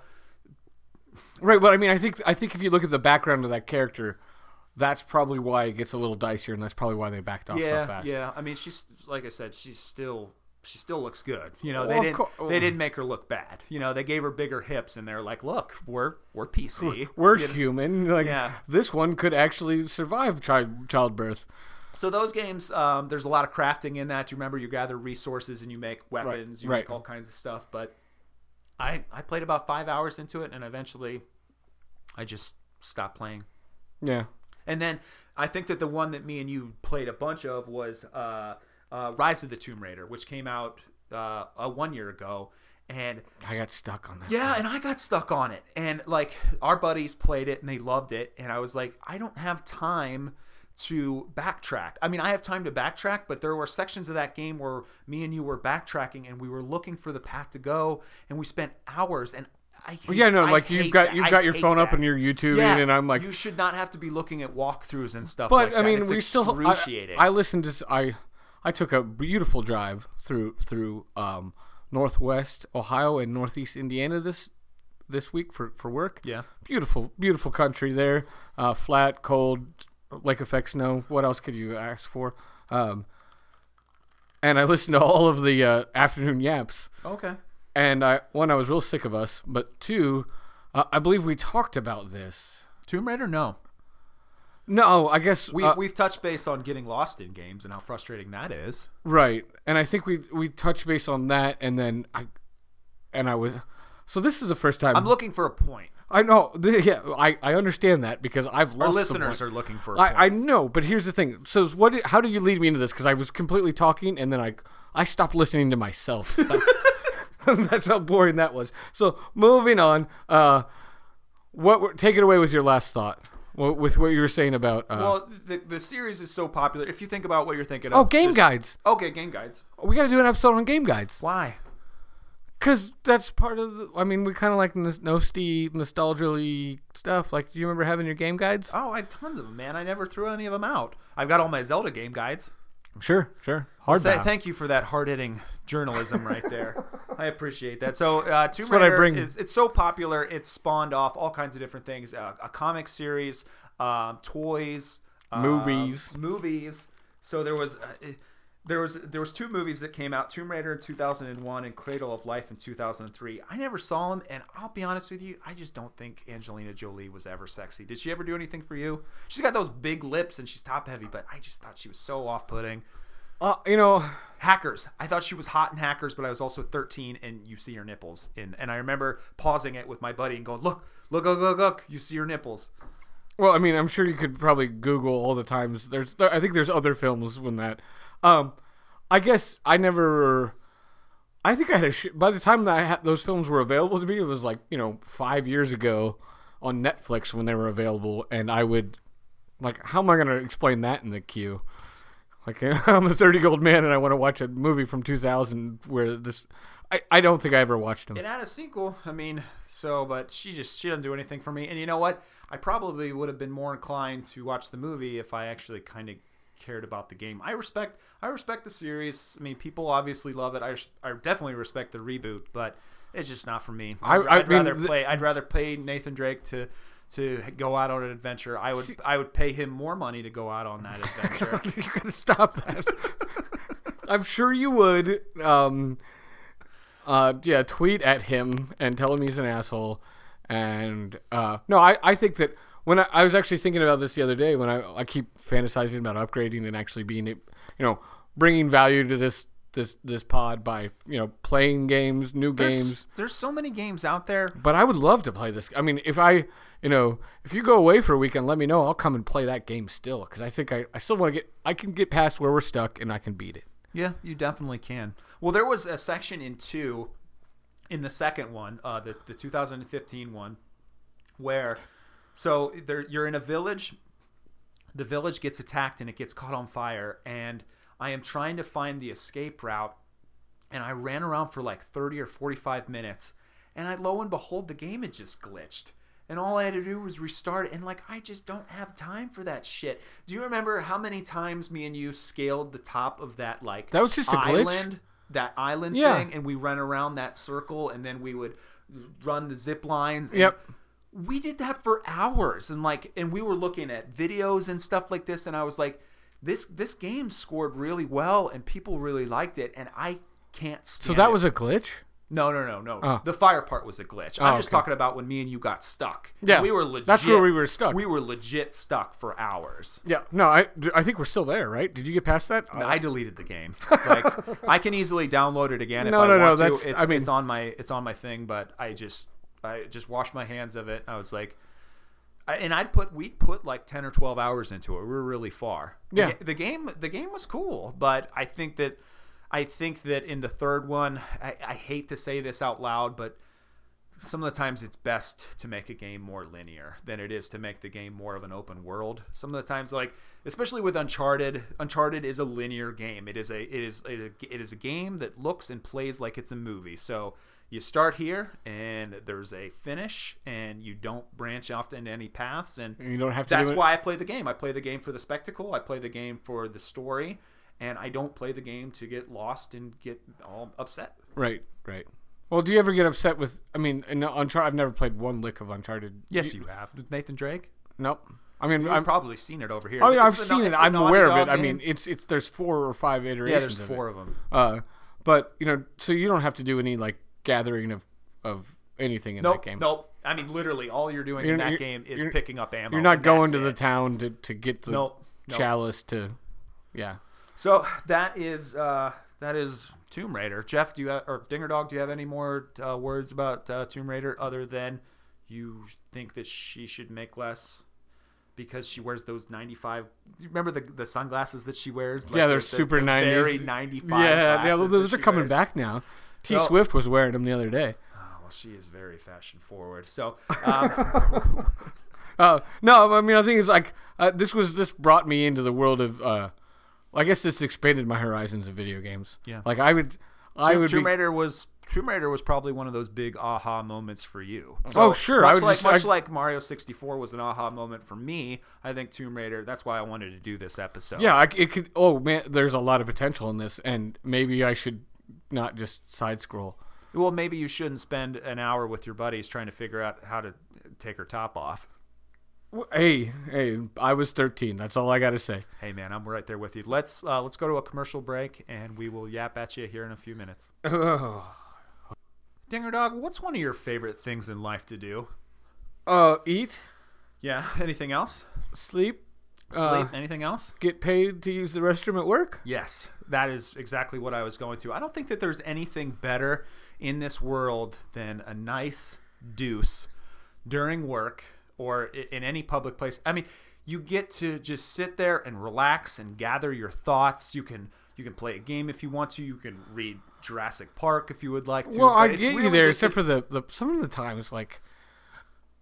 Right, but I mean, I think I think if you look at the background of that character, that's probably why it gets a little dicier, and that's probably why they backed off yeah, so fast. yeah. I mean, she's like I said, she's still she still looks good. You know, they Well, of didn't cour- they didn't make her look bad. You know, they gave her bigger hips, and they're like, look, we're we're PC. We're human. Like Yeah. this one could actually survive child childbirth. So those games, um, there's a lot of crafting in that. You remember, you gather resources and you make weapons, you right. make all kinds of stuff. But I I played about five hours into it, and eventually, I just stopped playing. Yeah. And then I think that the one that me and you played a bunch of was uh, uh, Rise of the Tomb Raider, which came out uh, uh, one year ago. And I got stuck on that. yeah, and I got stuck on it. And like our buddies played it and they loved it. And I was like, I don't have time to backtrack. I mean, I have time to backtrack, but there were sections of that game where me and you were backtracking and we were looking for the path to go and we spent hours and I hate, Well, yeah, no, I like you've got that. you've I got your hate phone up and you're YouTubing, Yeah, and I'm like, you should not have to be looking at walkthroughs and stuff. but like I that. mean, we still. I, excruciating. I listened to. s- I I took a beautiful drive through through um, Northwest Ohio and Northeast Indiana this this week for for work. yeah, Beautiful, beautiful country there. Uh, flat, cold, lake effect snow. What else could you ask for? Um, and I listened to all of the uh, afternoon yaps. okay. And I one, I was real sick of us, but two, uh, I believe we talked about this. Tomb Raider, no. No, I guess We uh, we've touched base on getting lost in games and how frustrating that is. right, and I think we we touched base on that, and then I and I was so this is the first time I'm looking for a point. I know th- yeah I I understand that because I've lost Our listeners are looking for a point. I, I know, but here's the thing. So what? How did you lead me into this? Because I was completely talking, and then I I stopped listening to myself. That's how boring that was. So moving on. Uh, what? were- Take it away with your last thought. Wh- With what you were saying about. Uh, well, the, the series is so popular. If you think about what you're thinking of. oh, game just- guides. Okay, game guides. We got to do an episode on game guides Why? because that's part of. the... I mean, we kind of like nos- nosty, nostalgia stuff. Like, do you remember having your game guides? Oh, I have tons of them, man. I never threw any of them out. I've got all my Zelda game guides. Sure, sure. Hard Th- thank you for that hard-hitting journalism right there. I appreciate that. So, uh, Tomb Raider is it's so popular. It's spawned off all kinds of different things: uh, a comic series, um, toys, uh, Movies. movies. So there was. Uh, there was there was two movies that came out: Tomb Raider in 2001 and Cradle of Life in 2003. I never saw them, and I'll be honest with you, I just don't think Angelina Jolie was ever sexy. Did she ever do anything for you? She's got those big lips and she's top heavy, but I just thought she was so off-putting. Uh, you know, Hackers. I thought she was hot in Hackers, but I was also 13, and you see her nipples. And and I remember pausing it with my buddy and going, "Look, look, look, look, look! You see her nipples." Well, I mean, I'm sure you could probably Google all the times. There's, there, I think there's other films when that. Um, I guess I never. I think I had a. Sh- by the time that had, those films were available to me, it was like you know five years ago on Netflix when they were available, and I would like, how am I going to explain that in the queue? Like, I'm a 30 year old man and I want to watch a movie from 2000 where this. I, I don't think I ever watched them. It had a sequel. I mean, so, but she just she doesn't do anything for me. And you know what? I probably would have been more inclined to watch the movie if I actually kind of cared about the game. I respect I respect the series. I mean, people obviously love it. I I definitely respect the reboot, but it's just not for me. I- I'd, I mean, rather the- play. I'd rather pay Nathan Drake to to go out on an adventure. I would I would pay him more money to go out on that adventure. You're gonna stop that. I'm sure you would. Um, uh, yeah, tweet at him and tell him he's an asshole. And uh, no, I, I think that when I, I was actually thinking about this the other day, when I, I keep fantasizing about upgrading and actually being, you know, bringing value to this this this pod by you know playing games, new There's, games. there's so many games out there. But I would love to play this. I mean, if I, you know, if you go away for a weekend, let me know. I'll come and play that game still because I think I, I still want to get. I can get past where we're stuck and I can beat it. Yeah, you definitely can. Well, there was a section in two, in the second one, uh, the the 2015 one, where, so there you're in a village. The village gets attacked and it gets caught on fire, and I am trying to find the escape route, and I ran around for like 30 or 45 minutes, and I lo and behold, the game had just glitched. And all I had to do was restart it. And like, I just don't have time for that shit. Do you remember how many times me and you scaled the top of that like That was just a glitch? island, that island Yeah. thing, and we ran around that circle, and then we would run the zip lines. And Yep. We did that for hours, and like, and we were looking at videos and stuff like this, and I was like, this this game scored really well, and people really liked it, and I can't stand. So that it. was a glitch. No, no, no, no. Oh. The fire part was a glitch. I'm Oh, just okay. talking about when me and you got stuck. Yeah, we were legit. that's where we were stuck. We were legit stuck for hours. Yeah. No, I I think we're still there, right? Did you get past that? I deleted the game. Like I can easily download it again if No, I no, no, want to. that's- It's, I mean- it's on my it's on my thing, but I just I just washed my hands of it. I was like, I, and I'd put we put like ten or twelve hours into it. We were really far. The Yeah. ga- the game the game was cool, but I think that I think that in the third one, I, I hate to say this out loud, but some of the times it's best to make a game more linear than it is to make the game more of an open world. Some of the times, like especially with Uncharted, Uncharted is a linear game. It is a it is a, it is a game that looks and plays like it's a movie. So you start here, and there's a finish, and you don't branch off into any paths, and You don't have to. that's why I play the game. I play the game for the spectacle. I play the game for the story, and I don't play the game to get lost and get all upset. Right. Right. Well, do you ever get upset with? I mean, Uncharted, I've never played one lick of Uncharted. Yes, you have. Nathan Drake. Nope. I mean, You've I'm. probably seen it over here. Oh yeah, I've seen it. I'm aware of it. I mean, it's it's there's four or five iterations. yeah, there's of four It. of them. Uh, but you know, so you don't have to do any like gathering of of anything in Nope, that game. nope. I mean, literally, all you're doing You're- in that game is picking up ammo. You're not going to the it. town to, to get the Nope. nope. chalice to. Yeah. So that is uh, that is Tomb Raider. Jeff, do you have, or Dinger Dog? Do you have any more uh, words about uh, Tomb Raider other than you think that she should make less because she wears those ninety five? Remember the the sunglasses that she wears? Like yeah, they're the- super the 90s. Very ninety five. Yeah, yeah, those are coming back now. T So- Swift was wearing them the other day. Oh, well, she is very fashion forward. So. Um, Uh, no, I mean, I think it's like uh, this was this brought me into the world of. Uh, I guess this expanded my horizons of video games. Yeah. like I would, I Tomb, would Tomb be. Raider was Tomb Raider was probably one of those big aha moments for you. Oh, sure, I Much would like just- much I- like Mario sixty four was an aha moment for me. I think Tomb Raider. That's why I wanted to do this episode. Yeah, I, it could. Oh man, there's a lot of potential in this, and maybe I should not just side scroll. Well, maybe you shouldn't spend an hour with your buddies trying to figure out how to take her top off. Hey, hey, I was 13. That's all I got to say. Hey, man, I'm right there with you. Let's uh, let's go to a commercial break, and we will yap at you here in a few minutes. Dinger Dog, what's one of your favorite things in life to do? uh, eat, Yeah. Anything else? sleep, Sleep? Uh, Anything else? get paid to use the restroom at work. Yes, that is exactly what I was going to. I don't think that there's anything better in this world than a nice deuce during work or in any public place. I mean, you get to just sit there and relax and gather your thoughts. You can you can play a game if you want to. You can read Jurassic Park if you would like to. Well, I get you there, just except for the, the some of the times, like,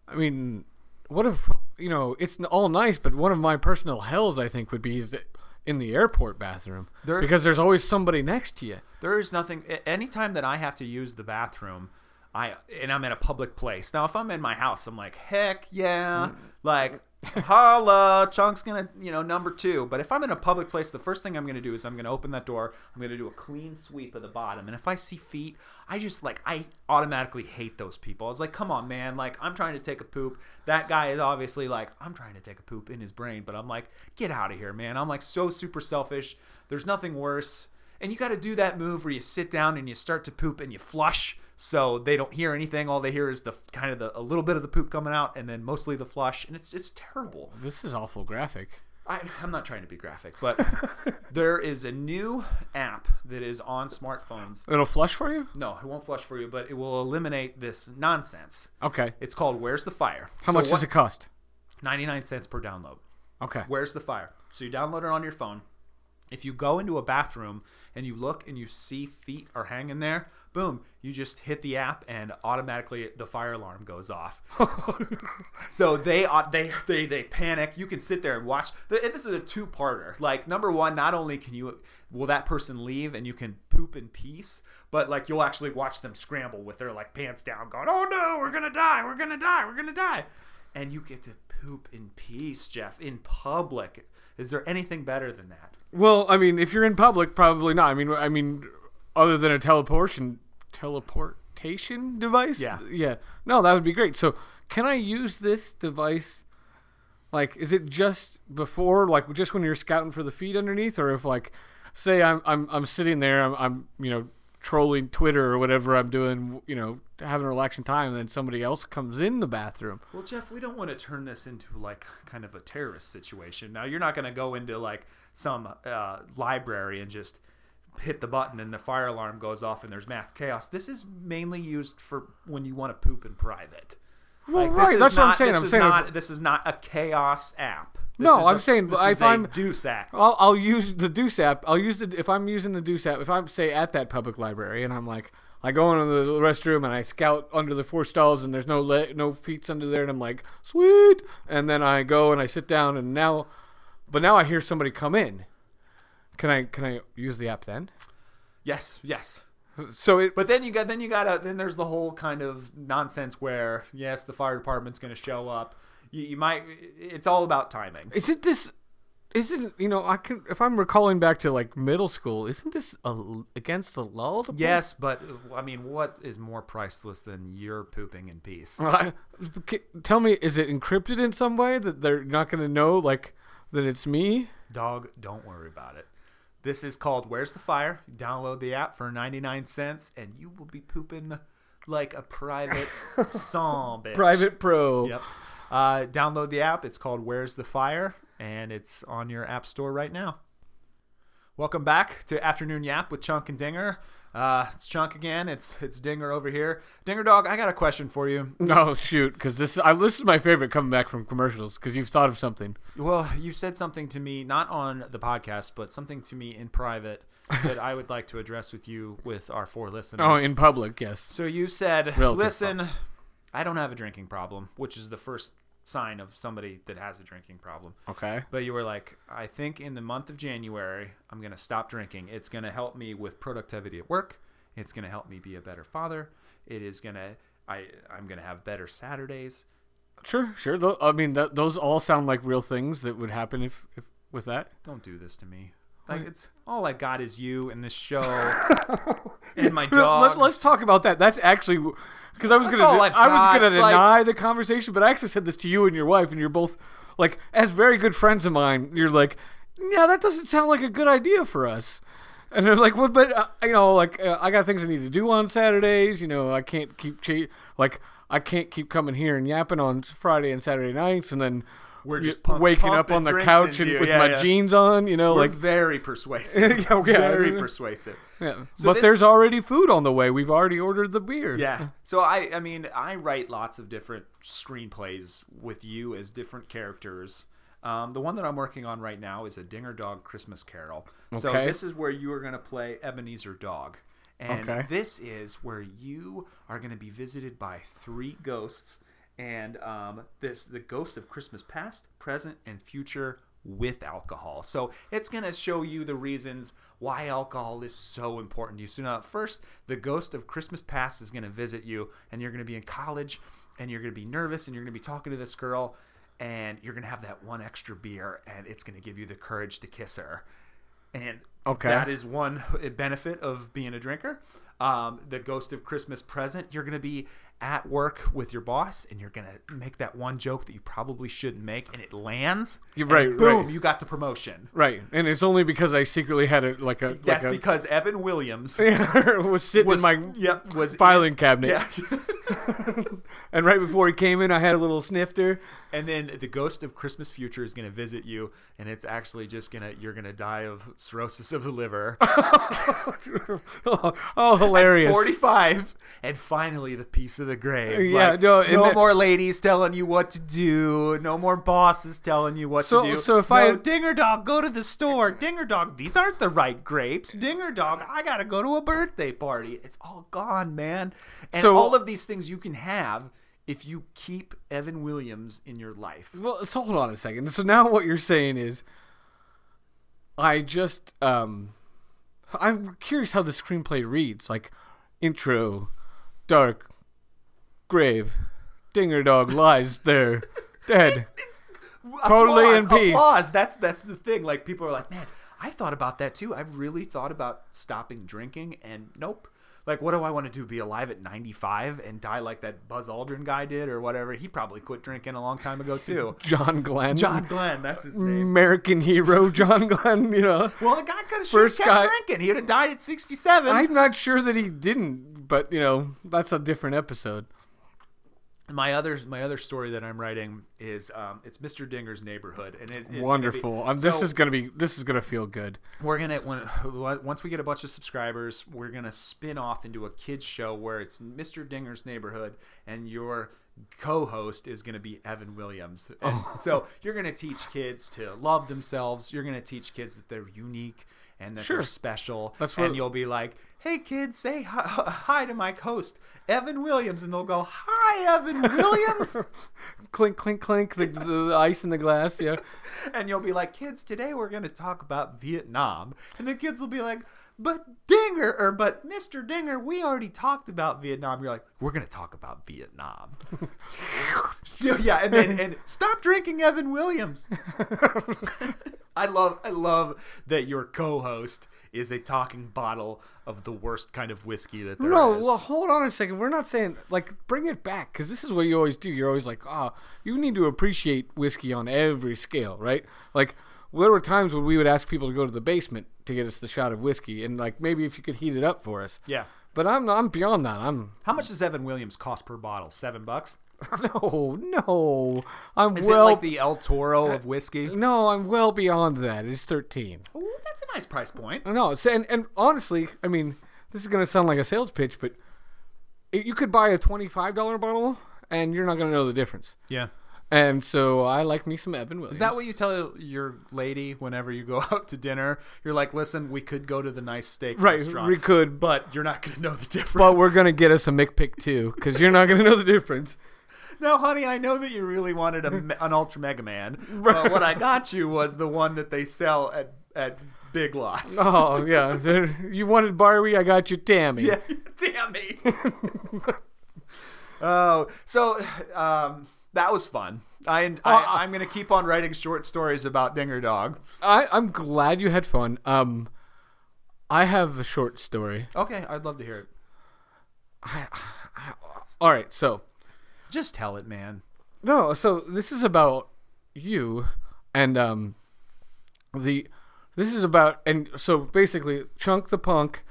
I mean, what if you know it's all nice, but one of my personal hells, I think, would be is that in the airport bathroom There- because there's always somebody next to you. There is nothing. Anytime that I have to use the bathroom, I and I'm in a public place. Now, if I'm in my house, I'm like, heck yeah, mm. like holla, Chunk's gonna, you know, number two. But if I'm in a public place, the first thing I'm gonna do is I'm gonna open that door. I'm gonna do a clean sweep of the bottom. And if I see feet, I just like I automatically hate those people. I was like, come on, man, like I'm trying to take a poop. That guy is obviously like, I'm trying to take a poop in his brain, but I'm like, get out of here, man. I'm like so super selfish. There's nothing worse. And you got to do that move where you sit down and you start to poop and you flush so they don't hear anything. All they hear is the kind of the a little bit of the poop coming out and then mostly the flush and it's it's terrible. This is awful graphic. I, I'm not trying to be graphic, but there is a new app that is on smartphones. It'll flush for you. No, it won't flush for you, but it will eliminate this nonsense. Okay. It's called Where's the Fire? How much does it cost? 99 cents per download. Okay. Where's the fire? So you download it on your phone. If you go into a bathroom and you look and you see feet are hanging there, boom, you just hit the app and automatically the fire alarm goes off. so they they they they panic. You can sit there and watch. This is a two-parter. Like number one, not only can you will that person leave and you can poop in peace, but like you'll actually watch them scramble with their like pants down, going, "Oh no, we're gonna die! We're gonna die! We're gonna die!" And you get to poop in peace, Jeff, in public. Is there anything better than that? Well, I mean, if you're in public, probably not. I mean, I mean, other than a teleportation teleportation device. Yeah. Yeah. No, that would be great. So, can I use this device? Like, is it just before, like, just when you're scouting for the feed underneath, or if, like, say I'm I'm I'm sitting there, I'm, I'm you know trolling Twitter or whatever I'm doing, you know, having a relaxing time, and then somebody else comes in the bathroom. Well, Jeff, we don't want to turn this into like kind of a terrorist situation. Now, you're not going to go into like some uh, library and just hit the button and the fire alarm goes off and there's math chaos. This is mainly used for when you want to poop in private. Well, Like, right. That's what I'm saying. This I'm is saying not. This is not a chaos app. This No, I'm a- saying, this if is a I'm- Deuce act. I'll, I'll use the Deuce app. I'll use the if I'm using the Deuce app. If I'm say at that public library and I'm like, I go into the restroom and I scout under the four stalls and there's no le- no feet under there and I'm like, sweet. And then I go and I sit down and now, but now I hear somebody come in. Can I can I use the app then? yes, yes. So it But then you got then you got to then there's the whole kind of nonsense where yes, the fire department's going to show up. You, you might. It's all about timing. isn't this. Isn't you know I can if I'm recalling back to like middle school isn't this a, against the law? to? Yes, but uh, I mean, what is more priceless than your pooping in peace? Well, I, tell me, is it encrypted in some way that they're not going to know, like, that it's me? Dog, don't worry about it. This is called Where's the Fire? Download the app for 99 cents and you will be pooping like a private song. Bitch. Private Pro. Yep. Uh, download the app. It's called Where's the Fire, and it's on your app store right now. Welcome back to Afternoon Yap with Chunk and Dinger. Uh, it's Chunk again. It's it's Dinger over here. Dinger Dog, I got a question for you. Oh shoot, because this I, this is my favorite coming back from commercials because you've thought of something. Well, you said something to me, not on the podcast, but something to me in private that I would like to address with you with our four listeners. Oh, in public, yes. So you said, Relative listen, I don't have a drinking problem, which is the first sign of somebody that has a drinking problem. Okay. But you were like, I think in the month of January, I'm going to stop drinking. It's going to help me with productivity at work. It's going to help me be a better father. It is going to, I, I'm going to have better Saturdays. Sure, sure. I mean, th- those all sound like real things that would happen if, if with that. Don't do this to me. Like, it's all I got is you and this show and my dog. Let, us talk about that. That's actually because I was That's gonna I've was gonna It's deny like- the conversation, but I actually said this to you and your wife, and you're both like, as very good friends of mine, you're like, yeah, that doesn't sound like a good idea for us. And they're like, well, but uh, you know, like uh, I got things I need to do on Saturdays. You know, I can't keep cha- like I can't keep coming here and yapping on Friday and Saturday nights, and then We're just pump- waking up on the couch and with Yeah, my yeah. jeans on. You know, We're like very persuasive. Yeah, very persuasive. yeah. So but this- there's already food on the way. We've already ordered the beer. Yeah. So I I mean I write lots of different screenplays with you as different characters. Um, the one that I'm working on right now is a Dinger Dog Christmas Carol. So Okay. this is where you are going to play Ebenezer Dog. And Okay. this is where you are going to be visited by three ghosts and um, this the ghost of Christmas past, present, and future with alcohol. So it's going to show you the reasons why alcohol is so important to you. So now, first, the ghost of Christmas past is going to visit you, and you're going to be in college, and you're going to be nervous, and you're going to be talking to this girl, and you're going to have that one extra beer, and it's going to give you the courage to kiss her. And Okay. that is one benefit of being a drinker. Um, the ghost of Christmas present, you're going to be at work with your boss and you're to make that one joke that you probably shouldn't make and it lands. You're right, Boom, right. you got the promotion. Right, and it's only because I secretly had it like a That's like because Evan Williams was sitting was in my yep, was filing cabinet, Yeah. and right before he came in, I had a little snifter. and then the ghost of Christmas future is to visit you and it's actually just to you're to die of cirrhosis of the liver. oh, oh, hilarious! 45 and finally the piece of the grave. Yeah, Like, no, no that- more ladies telling you what to do. No more bosses telling you what So- to do. so if no, I- dinger dog go to the store. Dinger dog these aren't the right grapes. Dinger dog i gotta go to a birthday party. It's all gone man. And So- all of these things you can have if you keep evan williams in your life. Well, so hold on a second. So now what you're saying is, I just um, I'm curious how the screenplay reads. Like, intro, dark, grave, dinger dog lies there, dead. Totally applause, in peace. applause. That's that's the thing. Like people are like man i thought about that too. I've really thought about stopping drinking and nope. Like what do i want to do be alive at 95 and die like that buzz aldrin guy did or whatever? He probably quit drinking a long time ago too. John Glenn, john glenn that's his name. American hero, John Glenn. You know, well the guy could have First kept guy- drinking. He'd have died at 67 I'm not sure that he didn't, but you know, that's a different episode. My other my other story that i'm writing is um, it's mr dinger's neighborhood and it is gonna be- Wonderful. Um, this so- is gonna be. This is gonna feel good. we're gonna when once we get a bunch of subscribers we're gonna spin off into a kids show where it's mr dinger's neighborhood and your co-host is gonna be evan williams and so you're gonna teach kids to love themselves you're gonna teach kids that they're unique and that Sure. they're special That's and you'll be like hey kids say hi, hi to my host evan williams and they'll go hi evan williams Clink, clink, clink. The, the ice in the glass. Yeah. and you'll be like, kids, today we're going to talk about Vietnam. And the kids will be like, but Dinger, or but Mr. Dinger, we already talked about Vietnam. You're like, we're going to talk about Vietnam. yeah, and then and stop drinking Evan Williams. I love, I love that your co-host is a talking bottle of the worst kind of whiskey that there is. No, well, hold on a second. We're not saying like bring it back because this is what you always do. You're always like, ah, you need to appreciate whiskey on every scale, right? Like there were times when we would ask people to go to the basement to get us the shot of whiskey, and like maybe if you could heat it up for us. Yeah. But I'm I'm beyond that. I'm How much does Evan Williams cost per bottle? Seven bucks. no no. I'm Is well it like the El Toro of whiskey? Uh, no. I'm well beyond that. It's thirteen. Ooh, that's a nice price point. No, and and honestly, I mean, this is gonna sound like a sales pitch, but eh, you could buy a twenty-five dollar bottle, and you're not gonna know the difference. Yeah. And so I like me some Evan Williams. Is that what you tell your lady whenever you go out to dinner? You're like, listen, we could go to the nice steak right? restaurant, We could, but you're not going to know the difference. but we're gonna get us a McPick too, because you're not gonna know the difference. No, honey, I know that you really wanted a, an Ultra Mega Man, but what I got you was the one that they sell at at Big Lots. Oh yeah, you wanted Barbie, I got you Tammy. Yeah, damn me. oh, so um, that was fun. I, Uh, I I'm gonna keep on writing short stories about Dinger Dog. I I'm glad you had fun. Um, I have a short story. Okay, I'd love to hear it. I, I, All right, so Just tell it, man. No, so this is about you and um the this is about and so basically Chunk the Punk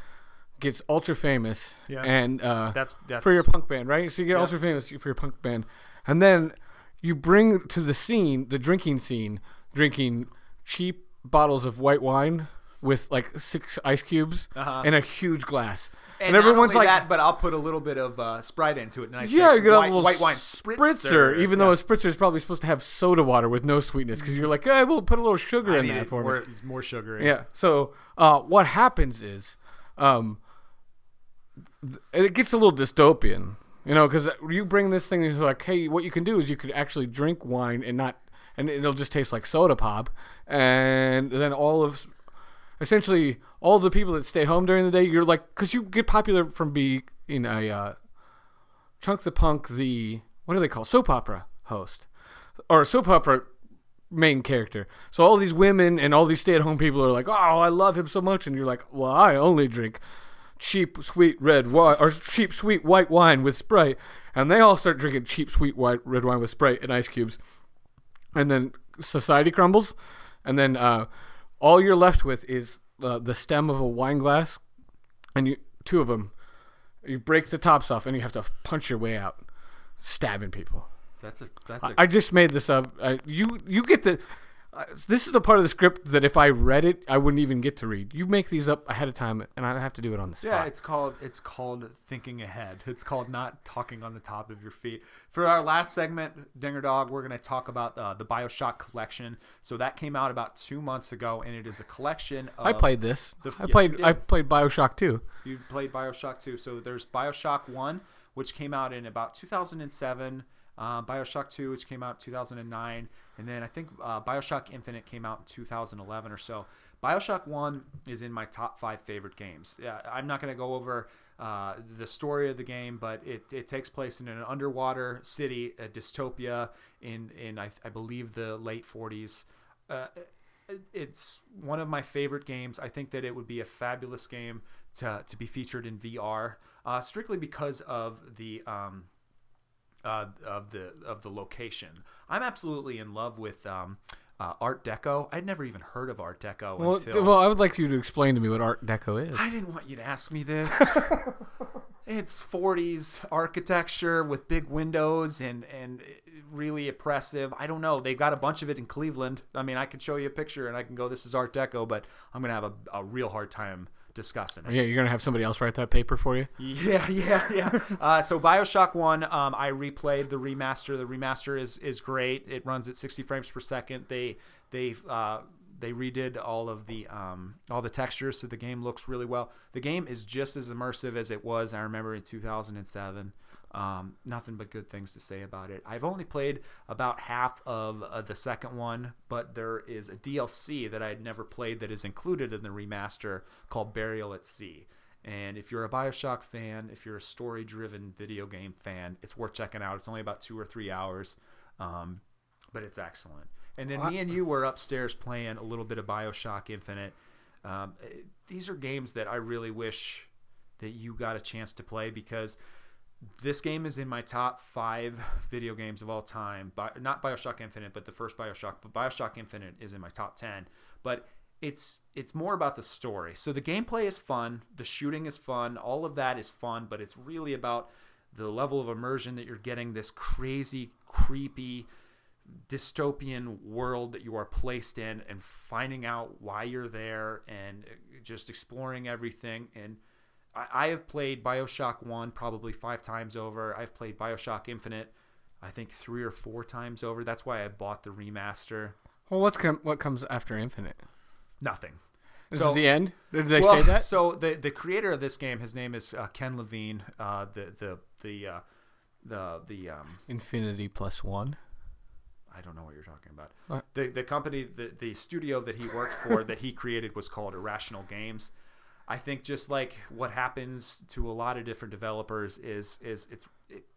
gets ultra famous Yeah. and uh That's that's for your punk band, right? So you get Yeah. ultra famous for your punk band. And then you bring to the scene, the drinking scene, drinking cheap bottles of white wine with like six ice cubes Uh-huh. in a huge glass. And, And, everyone's like that, but I'll put a little bit of uh, Sprite into it. Nice yeah, you get a white, little white wine spritzer, spritzer, even Yeah. though a spritzer is probably supposed to have soda water with no sweetness, because you're like, hey, we'll put a little sugar I in that for more, me. more sugar. it. Yeah. So uh, what happens is, um, th- it gets a little dystopian, you know, because you bring this thing and like, hey, what you can do is you could actually drink wine and not, and it'll just taste like soda pop, and then all of essentially all the people that stay home during the day, you're like, because you get popular from being a uh, Chunk the Punk, the what do they call soap opera host or soap opera main character. So all these women and all these stay-at-home people are like, "Oh, I love him so much," and you're like, "Well, I only drink cheap sweet red wine or cheap sweet white wine with Sprite," and they all start drinking cheap sweet white red wine with Sprite and ice cubes, and then society crumbles, and then uh, all you're left with is uh, the stem of a wine glass, and you two of them. You break the tops off, and you have to punch your way out, stabbing people. That's a that's a I just made this up. Uh, you you get the. This is the part of the script that if I read it, I wouldn't even get to read. You make these up ahead of time, and I have to do it on the spot. Yeah, it's called it's called thinking ahead. It's called not talking on the top of your feet. For our last segment, Dinger Dog, we're going to talk about uh, the BioShock collection. So that came out about two months ago, and it is a collection. Of, I played this. the- I yes, played. I played Bioshock too. You played BioShock 2. So there's BioShock 1, which came out in about 2007. Uh, BioShock 2, which came out in 2009. And then I think uh, BioShock Infinite came out in 2011 or so. BioShock 1 is in my top five favorite games. I'm not going to go over uh, the story of the game, but it, it takes place in an underwater city, a dystopia, in, in I, I believe, the late 40s. Uh, it's one of my favorite games. I think that it would be a fabulous game to, to be featured in VR, uh, strictly because of the um, uh, of the of the location. I'm absolutely in love with um, uh, Art Deco. I'd never even heard of Art Deco Well, until well, I would like you to explain to me what Art Deco is. I didn't want you to ask me this. it's 40s architecture with big windows and and really oppressive. I don't know. They've got a bunch of it in Cleveland. I mean, I could show you a picture and I can go, "This is Art Deco," but I'm gonna have a, a real hard time discussing it. yeah, you're gonna have somebody else write that paper for you. Yeah, yeah, yeah. uh, so Bioshock One, um, I replayed the remaster. The remaster is is great. It runs at 60 frames per second. They they uh, they redid all of the um, all the textures, so the game looks really well. The game is just as immersive as it was. I remember in 2007. Um, nothing but good things to say about it. I've only played about half of uh, the second one, but there is a DLC that I had never played that is included in the remaster called Burial at Sea. And if you're a Bioshock fan, if you're a story driven video game fan, it's worth checking out. It's only about two or three hours, um, but it's excellent. And then me and you were upstairs playing a little bit of Bioshock Infinite. Um, eh, these are games that I really wish that you got a chance to play because this game is in my top five video games of all time. Bi- not Bioshock Infinite, but the first Bioshock. But Bioshock Infinite is in my top ten. But it's it's more about the story. So the gameplay is fun, the shooting is fun, all of that is fun, but it's really about the level of immersion that you're getting this crazy, creepy, dystopian world that you are placed in and finding out why you're there and just exploring everything and I, I have played Bioshock 1 probably five times over. I've played Bioshock Infinite, I think three or four times over. That's why I bought the remaster. Well, what's com- what comes after Infinite? Nothing. This So- is the end. Did they Well, say that? So the the creator of this game, his name is uh, Ken Levine. Uh, the the the uh, the the um, Infinity plus one. I don't know what you're talking about. What? The the company, the the studio that he worked for, that he created was called Irrational Games. I think just like what happens to a lot of different developers is is it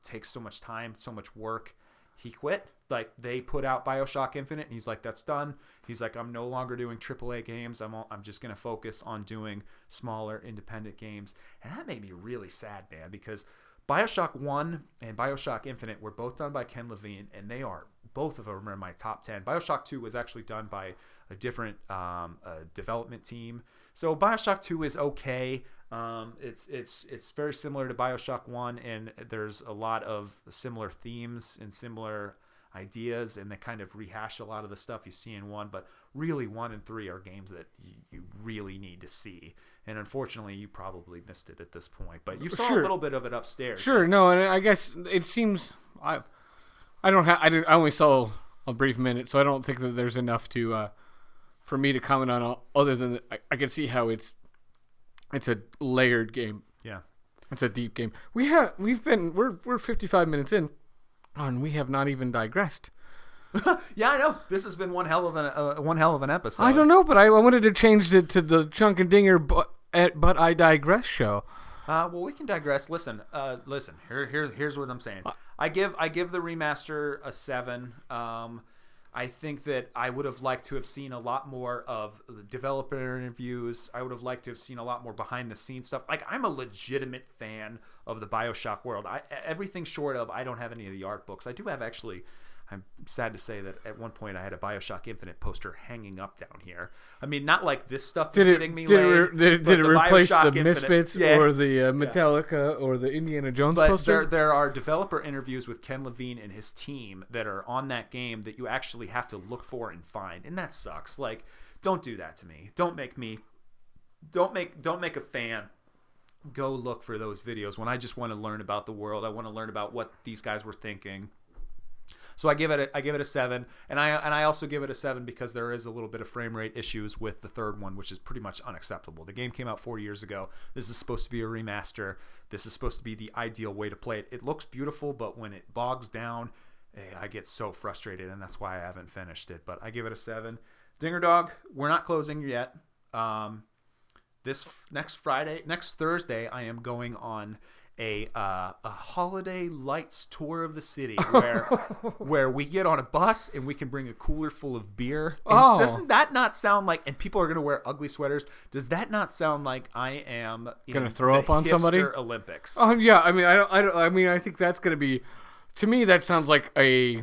takes so much time, so much work. He quit. Like they put out BioShock Infinite, and he's like, "That's done." He's like, "I'm no longer doing AAA games. I'm all, I'm just gonna focus on doing smaller independent games." And that made me really sad, man, because Bioshock One and Bioshock Infinite were both done by Ken Levine, and they are both of them are in my top ten. Bioshock Two was actually done by a different um, uh, development team. So Bioshock Two is okay. Um, it's it's it's very similar to Bioshock One, and there's a lot of similar themes and similar ideas, and they kind of rehash a lot of the stuff you see in one. But really, one and three are games that you, you really need to see. And unfortunately, you probably missed it at this point. But you saw Sure. a little bit of it upstairs. Sure. No, and I guess it seems I I don't have I didn't I only saw a brief minute, so I don't think that there's enough to uh for me to comment on uh, other than I, I can see how it's it's a layered game. Yeah. It's a deep game. We have we've been we're we're 55 minutes in and we have not even digressed. Yeah, I know. This has been one hell of an uh, one hell of an episode. I don't know, but I, I wanted to change it to the Chunk and Dinger but at, but I digress show. Uh, well, we can digress. Listen, uh, listen. Here, here, here's what I'm saying. I give, I give the remaster a seven. Um, I think that I would have liked to have seen a lot more of the developer interviews. I would have liked to have seen a lot more behind the scenes stuff. Like I'm a legitimate fan of the Bioshock world. I everything short of I don't have any of the art books. I do have actually. I'm sad to say that at one point I had a Bioshock Infinite poster hanging up down here. I mean, not like this stuff Did is it getting me did laid, it, did, did it replace Bioshock the Infinite- Misfits Yeah. or the uh, Metallica or the Indiana Jones But poster? there, there are developer interviews with Ken Levine and his team that are on that game that you actually have to look for and find, and that sucks. Like, don't do that to me. Don't make me. Don't make. Don't make a fan go look for those videos when I just want to learn about the world. I want to learn about what these guys were thinking. So I give it a, I give it a seven, and I and I also give it a seven because there is a little bit of frame rate issues with the third one, which is pretty much unacceptable. The game came out four years ago. This is supposed to be a remaster. This is supposed to be the ideal way to play it. It looks beautiful, but when it bogs down, eh, I get so frustrated, and that's why I haven't finished it. But I give it a seven. Dinger Dog, we're not closing yet. Um, this next Friday, next Thursday, I am going on a uh, a holiday lights tour of the city where where we get on a bus and we can bring a cooler full of beer. And Oh. doesn't that not sound like? And people are going to wear ugly sweaters. Does that not sound like I am Gonna throw the up on somebody? Olympics? Oh yeah, I mean, I don't, I don't, I mean, I think that's gonna be, to me, that sounds like a.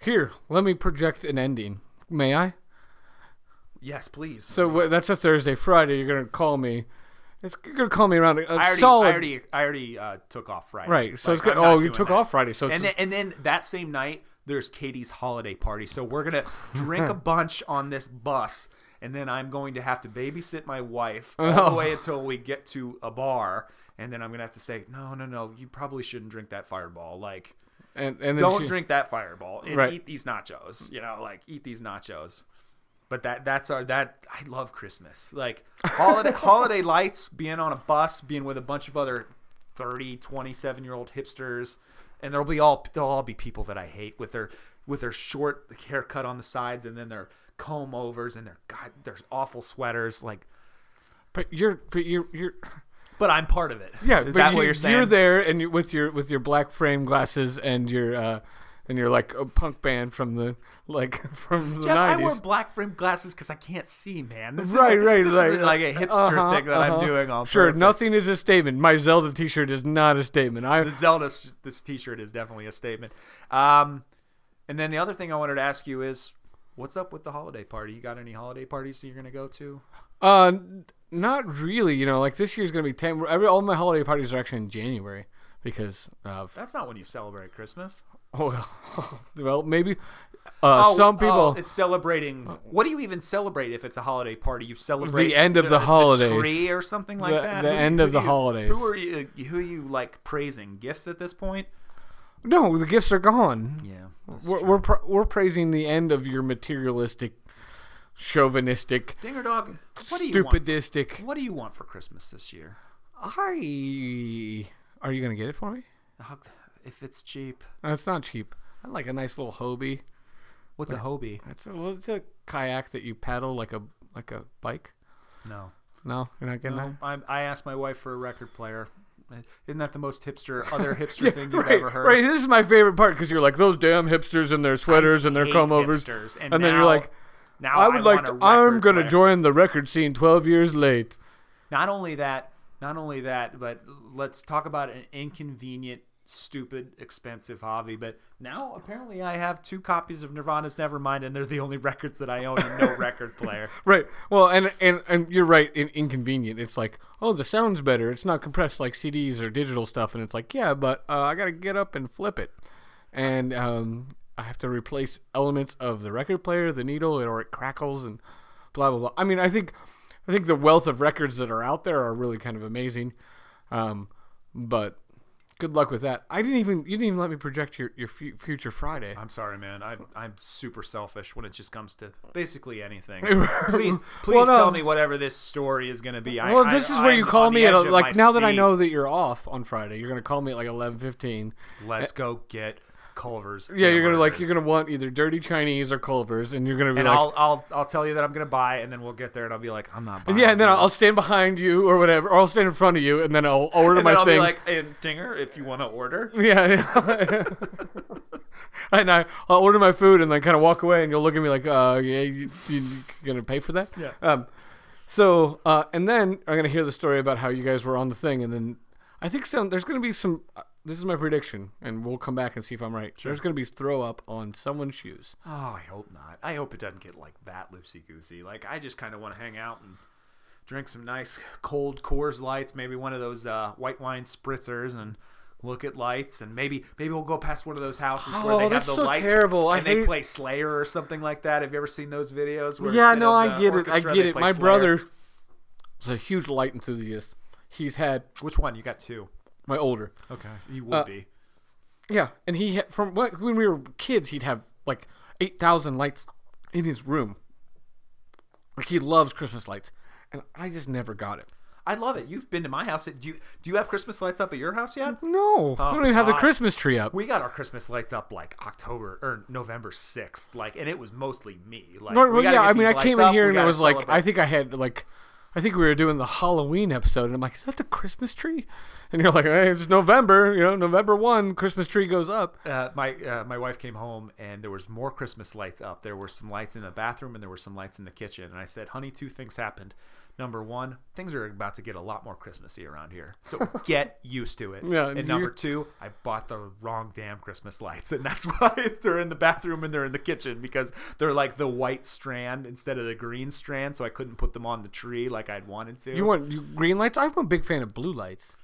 Here, let me project an ending. May I? Yes, please. So that's a Thursday, Friday. You're gonna call me. It's you're gonna call me around a, a I already, solid. I already, I already uh, took off Friday. right. So Like, it's good. I'm Oh, you took that. off Friday. So it's and then, and then that same night there's Katie's holiday party. So we're gonna drink a bunch on this bus, and then I'm going to have to babysit my wife all Oh. the way until we get to a bar, and then I'm gonna have to say, no, no, no, you probably shouldn't drink that Fireball. Like, and and don't she- drink that Fireball and Right. eat these nachos. You know, like eat these nachos. But that that's our that I love Christmas. Like holiday holiday lights, being on a bus, being with a bunch of other 30, 27 year old hipsters, and there'll be all they'll all be people that I hate with their with their short haircut on the sides and then their comb overs and their god their awful sweaters. Like, But you're, but you're, you're. but I'm part of it. Yeah, is but that you, what you're saying? You're there, and you with your with your black frame glasses and your uh, and you're like a punk band from the like from the Jeff, I wear black frame glasses because I can't see, man. This Right, isn't- right, this right. isn't like a hipster Uh-huh, thing that uh-huh. I'm doing on Sure, purpose. nothing is a statement. My Zelda T-shirt is not a statement. I The Zelda, this T-shirt is definitely a statement. Um, and then the other thing I wanted to ask you is, What's up with the holiday party? You got any holiday parties that you're gonna go to? Uh, not really. You know, like this year's gonna be ten. Every all my holiday parties are actually in January because of That's not when you celebrate Christmas. oh, well maybe uh, some people oh, it's celebrating. What do you even celebrate if it's a holiday party? You celebrate the end of the holidays. tree or something like The- that. the Who end who of the you- holidays. Who are you? Who are you like praising? Gifts at this point? no the gifts are gone. Yeah, We're we're, pra- we're praising the end of your materialistic, chauvinistic, Dinger dog. What do you want? stupidistic. What do you want for Christmas this year? I are you gonna get it for me? Uh, If it's cheap, No, it's not cheap. I like a nice little Hobie. what's a Hobie? It's a, it's a kayak that you paddle like a like a bike. No. No, you're not getting No, that. I, I asked my wife for a record player. Isn't that the most hipster, other hipster thing you've right, ever heard? right. This is my favorite part because you're like those damn hipsters in their sweaters and their hate comb overs, hipsters, and and then you're now- like, Now I would like. want To, a I'm record gonna player. join the record scene 12 years late. Not only that, not only that, but let's talk about an inconvenient, stupid, expensive hobby. But now apparently I have two copies of Nirvana's Nevermind, and they're the only records that I own and no record player. Right. Well, and and and you're right. In, inconvenient. It's like, oh, the sound's better. It's not compressed like CDs or digital stuff. And it's like, yeah, but uh, I gotta get up and flip it, and um, I have to replace elements of the record player, the needle, or it crackles and blah blah blah. I mean, I think I think the wealth of records that are out there are really kind of amazing. Um, but good luck with that. I didn't even you didn't even let me project your your fu- future Friday. I'm sorry, man. I, I'm super selfish when it just comes to basically anything. please, please Well, no. tell me whatever this story is going to be. I, Well, I- this is where you I'm call me at like now that I know that you're off on Friday. You're gonna call me at like eleven fifteen. Let's go get Culver's. Yeah, you're gonna like you're gonna want either dirty Chinese or Culver's, and you're gonna be And like, I'll, I'll I'll tell you that I'm gonna buy, and then we'll get there, and I'll be like, I'm not buying. yeah, and then. I'll stand behind you or whatever, or I'll stand in front of you, and then I'll order and my then I'll thing. be like, and Dinger, if you want to order, yeah, yeah. and I I'll order my food and then kind of walk away, and you'll look at me like, uh, yeah, you, you gonna pay for that? Yeah. Um, so uh, and then I'm gonna hear the story about how you guys were on the thing, and then I think some there's gonna be some. This is my prediction, and we'll come back and see if I'm right. There's gonna be throw up on someone's shoes. oh, I hope not. I hope it doesn't get like that loosey goosey. Like I just kind of want to hang out and drink some nice cold Coors Lights, maybe one of those uh, white wine spritzers, and look at lights, and maybe maybe we'll go past one of those houses where Oh, they have the so lights terrible. I and they hate- play Slayer or something like that. Have you ever seen those videos? Where Yeah, no, I get it. I get it. My Slayer? brother is a huge light enthusiast. He's had Which one? You got two. My older. Okay, he would Uh, be. Yeah, and he had, from what- when we were kids, he'd have like eight thousand lights in his room. Like he loves Christmas lights, and I just never got it. I love it. You've been to my house. Do you do you have Christmas lights up at your house yet? No, I don't even have the Christmas tree up. We got our Christmas lights up like October or November sixth, like, and it was mostly me. Like, we well, yeah, I mean, I came in up. here and I was like. I think I had like, I think we were doing the Halloween episode, and I'm like, is that the Christmas tree? And you're like, hey, it's November, you know, November one, Christmas tree goes up. uh, my uh, my wife came home and there was more Christmas lights up. There were some lights in the bathroom and there were some lights in the kitchen. And I said, "Honey, two things happened. Number one, things are about to get a lot more Christmassy around here, so get used to it. Yeah, and you- number two, I bought the wrong damn Christmas lights, and that's why they're in the bathroom and they're in the kitchen because they're like the white strand instead of the green strand. So I couldn't put them on the tree like I'd wanted to. You want green lights? I'm a big fan of blue lights.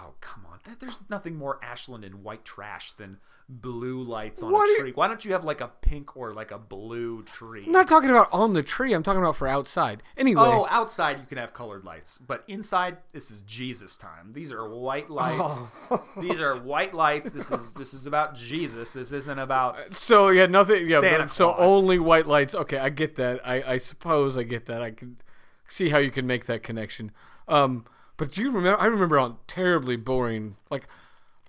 Oh come on! There- There's nothing more Ashland and white trash than blue lights on What a you- tree. Why don't you have like a pink or like a blue tree? I'm not talking about on the tree. I'm talking about for outside. Anyway, Oh, outside you can have colored lights, but inside this is Jesus time. These are white lights. Oh. These are white lights. This is this is about Jesus. This isn't about so yeah, nothing. Yeah, but- so only white lights. Okay, I get that. I, I suppose I get that. I can see how you can make that connection. Um, but do you remember? I remember on terribly boring, like,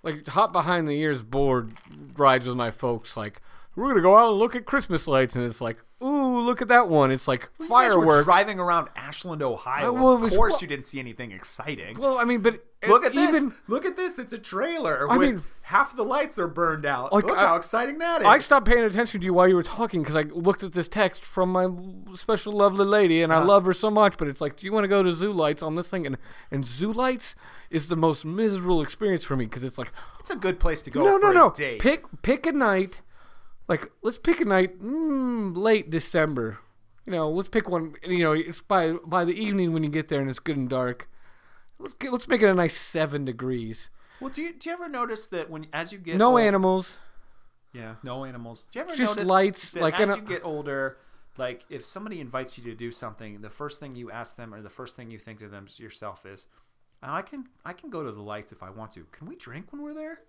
like hot behind the ears board rides with my folks. Like, we're gonna go out and look at Christmas lights, and it's like, ooh, look at that one. It's like were fireworks. driving around Ashland, Ohio. Uh, well, of was- course, well- you didn't see anything exciting. well, I mean, but Look at this! even Look at this! It's a trailer. I mean- half the lights are burned out. Like, Look I- how exciting that is! I stopped paying attention to you while you were talking because I looked at this text from my special lovely lady, and I Uh-huh. love her so much. But it's like, do you want to go to Zoo Lights on this thing? And and Zoo Lights is the most miserable experience for me because it's like, it's a good place to go no, no, no, pick pick a night. Like let's pick a night mm, late December. You know, let's pick one. You know, it's by by the evening when you get there and it's good and dark. Let's get, let's make it a nice seven degrees. Well, do you do you ever notice that when as you get No old- animals. Yeah, no animals. Do you ever Just notice lights, like as a- you get older, like if somebody invites you to do something, the first thing you ask them or the first thing you think to them yourself is, "Oh, "I can I can go to the lights if I want to. Can we drink when we're there?"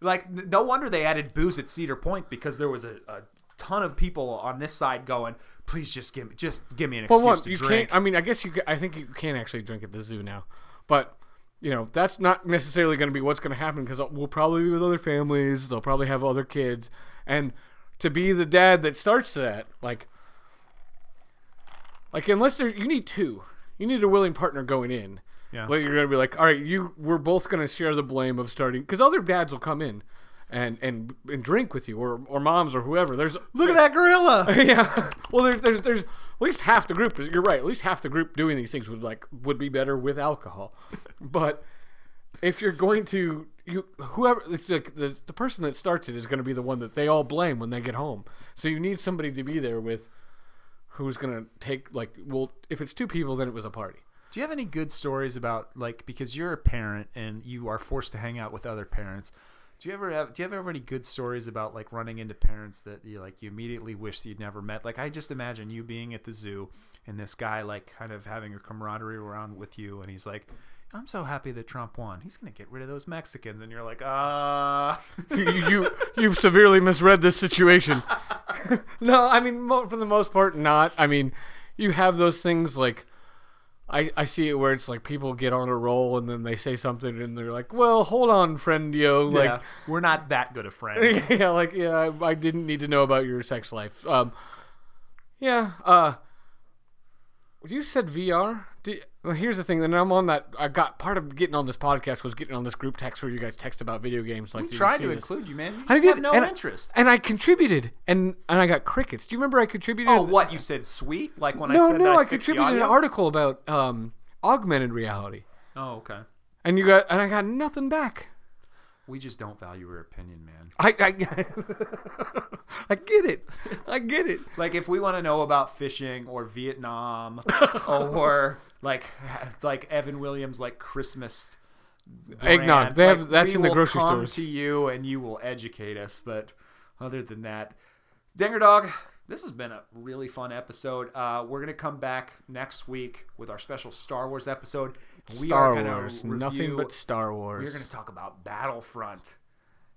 Like no wonder they added booze at Cedar Point because there was a, a ton of people on this side going, "Please just give me just give me an excuse Well, one, to you drink." can't. I mean, I guess you. I think you can't actually drink at the zoo now, but you know that's not necessarily going to be what's going to happen because uh, we'll probably be with other families. They'll probably have other kids, and to be the dad that starts that, like, like unless there's you need two, you need a willing partner going in. Yeah. Like you're going to be like, all right, you we're both going to share the blame of starting because other dads will come in. And, and and drink with you or or moms or whoever. There's Look at that gorilla. yeah. Well, there's, there's there's at least half the group. You're right. At least half the group doing these things would like would be better with alcohol. But if you're going to you whoever it's like the the person that starts it is going to be the one that they all blame when they get home. So you need somebody to be there with who's going to take like well if it's two people then it was a party. Do you have any good stories about like because you're a parent and you are forced to hang out with other parents? Do you ever have do you ever have any good stories about like running into parents that you like you immediately wish you'd never met? Like I just imagine you being at the zoo and this guy like kind of having a camaraderie around with you and he's like I'm so happy that Trump won. He's gonna get rid of those Mexicans, and you're like, ah. you, you you've severely misread this situation. no, I mean for the most part, not. I mean, you have those things like I I see it where it's like people get on a roll and then they say something and they're like, well, hold on, friend, yo, like. yeah, we're not that good of friends. yeah, like yeah, I, I didn't need to know about your sex life. Um, yeah. Uh, you said VR. Do, well, here's the thing. And I'm on that. I got part of getting on this podcast was getting on this group text where you guys text about video games. Like, I'm trying to this? include you, man. You just I have did, no and I- interest. and I contributed, and and I got crickets. Do you remember I contributed? oh, what you said? Sweet? Like when I No, said no, that I, I contributed an article about um, augmented reality, Oh, okay. and you got and I got nothing back. We just don't value your opinion, man. I I, I get it. I get it. Like if we want to know about fishing or Vietnam or like like Evan Williams like Christmas Eggnog. brand, They have- like, that's in the grocery come stores. to you and you will educate us. But other than that, Dinger Dog, this has been a really fun episode. Uh, we're gonna come back next week with our special Star Wars episode. We Star are gonna Wars, review- nothing but Star Wars. We're gonna talk about Battlefront.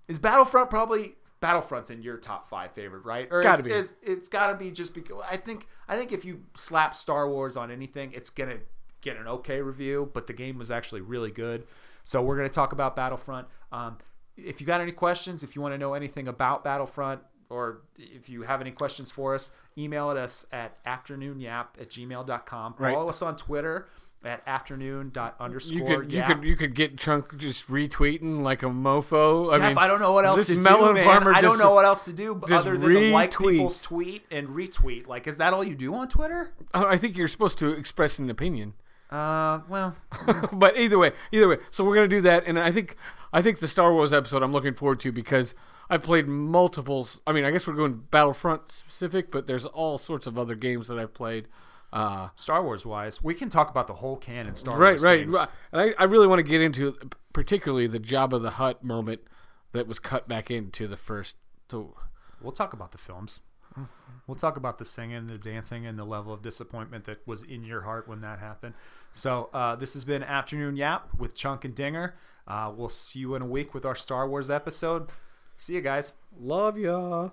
Is Battlefront probably Battlefront's in your top five favorite, right? Or Gotta is, be. Is, it's gotta be just because I think I think if you slap Star Wars on anything, it's gonna get an okay review. But the game was actually really good, so we're gonna talk about Battlefront. Um, if you got any questions, if you want to know anything about Battlefront, or if you have any questions for us, email at us at afternoonyap at gmail.com. Right. Follow us on Twitter at afternoon dot underscore you could you could you could get Chunk just retweeting like a mofo. I Jeff, mean, I don't know what else to do, man. farmer I don't know what else to do other than to like people's tweet and retweet. Like, is that all you do on Twitter? I think you're supposed to express an opinion. Uh, well, but either way, either way. So we're gonna do that, and I think I think the Star Wars episode I'm looking forward to because I've played multiples. I mean, I guess we're going Battlefront specific, but there's all sorts of other games that I've played. Uh, Star Wars wise, we can talk about the whole canon Star right, Wars. right, games. right. And I, I really want to get into particularly the Jabba the Hutt moment that was cut back into the first. So We'll talk about the films. We'll talk about the singing, the dancing, and the level of disappointment that was in your heart when that happened. So, uh, this has been Afternoon Yap with Chunk and Dinger. Uh, we'll see you in a week with our Star Wars episode. See you guys. love ya.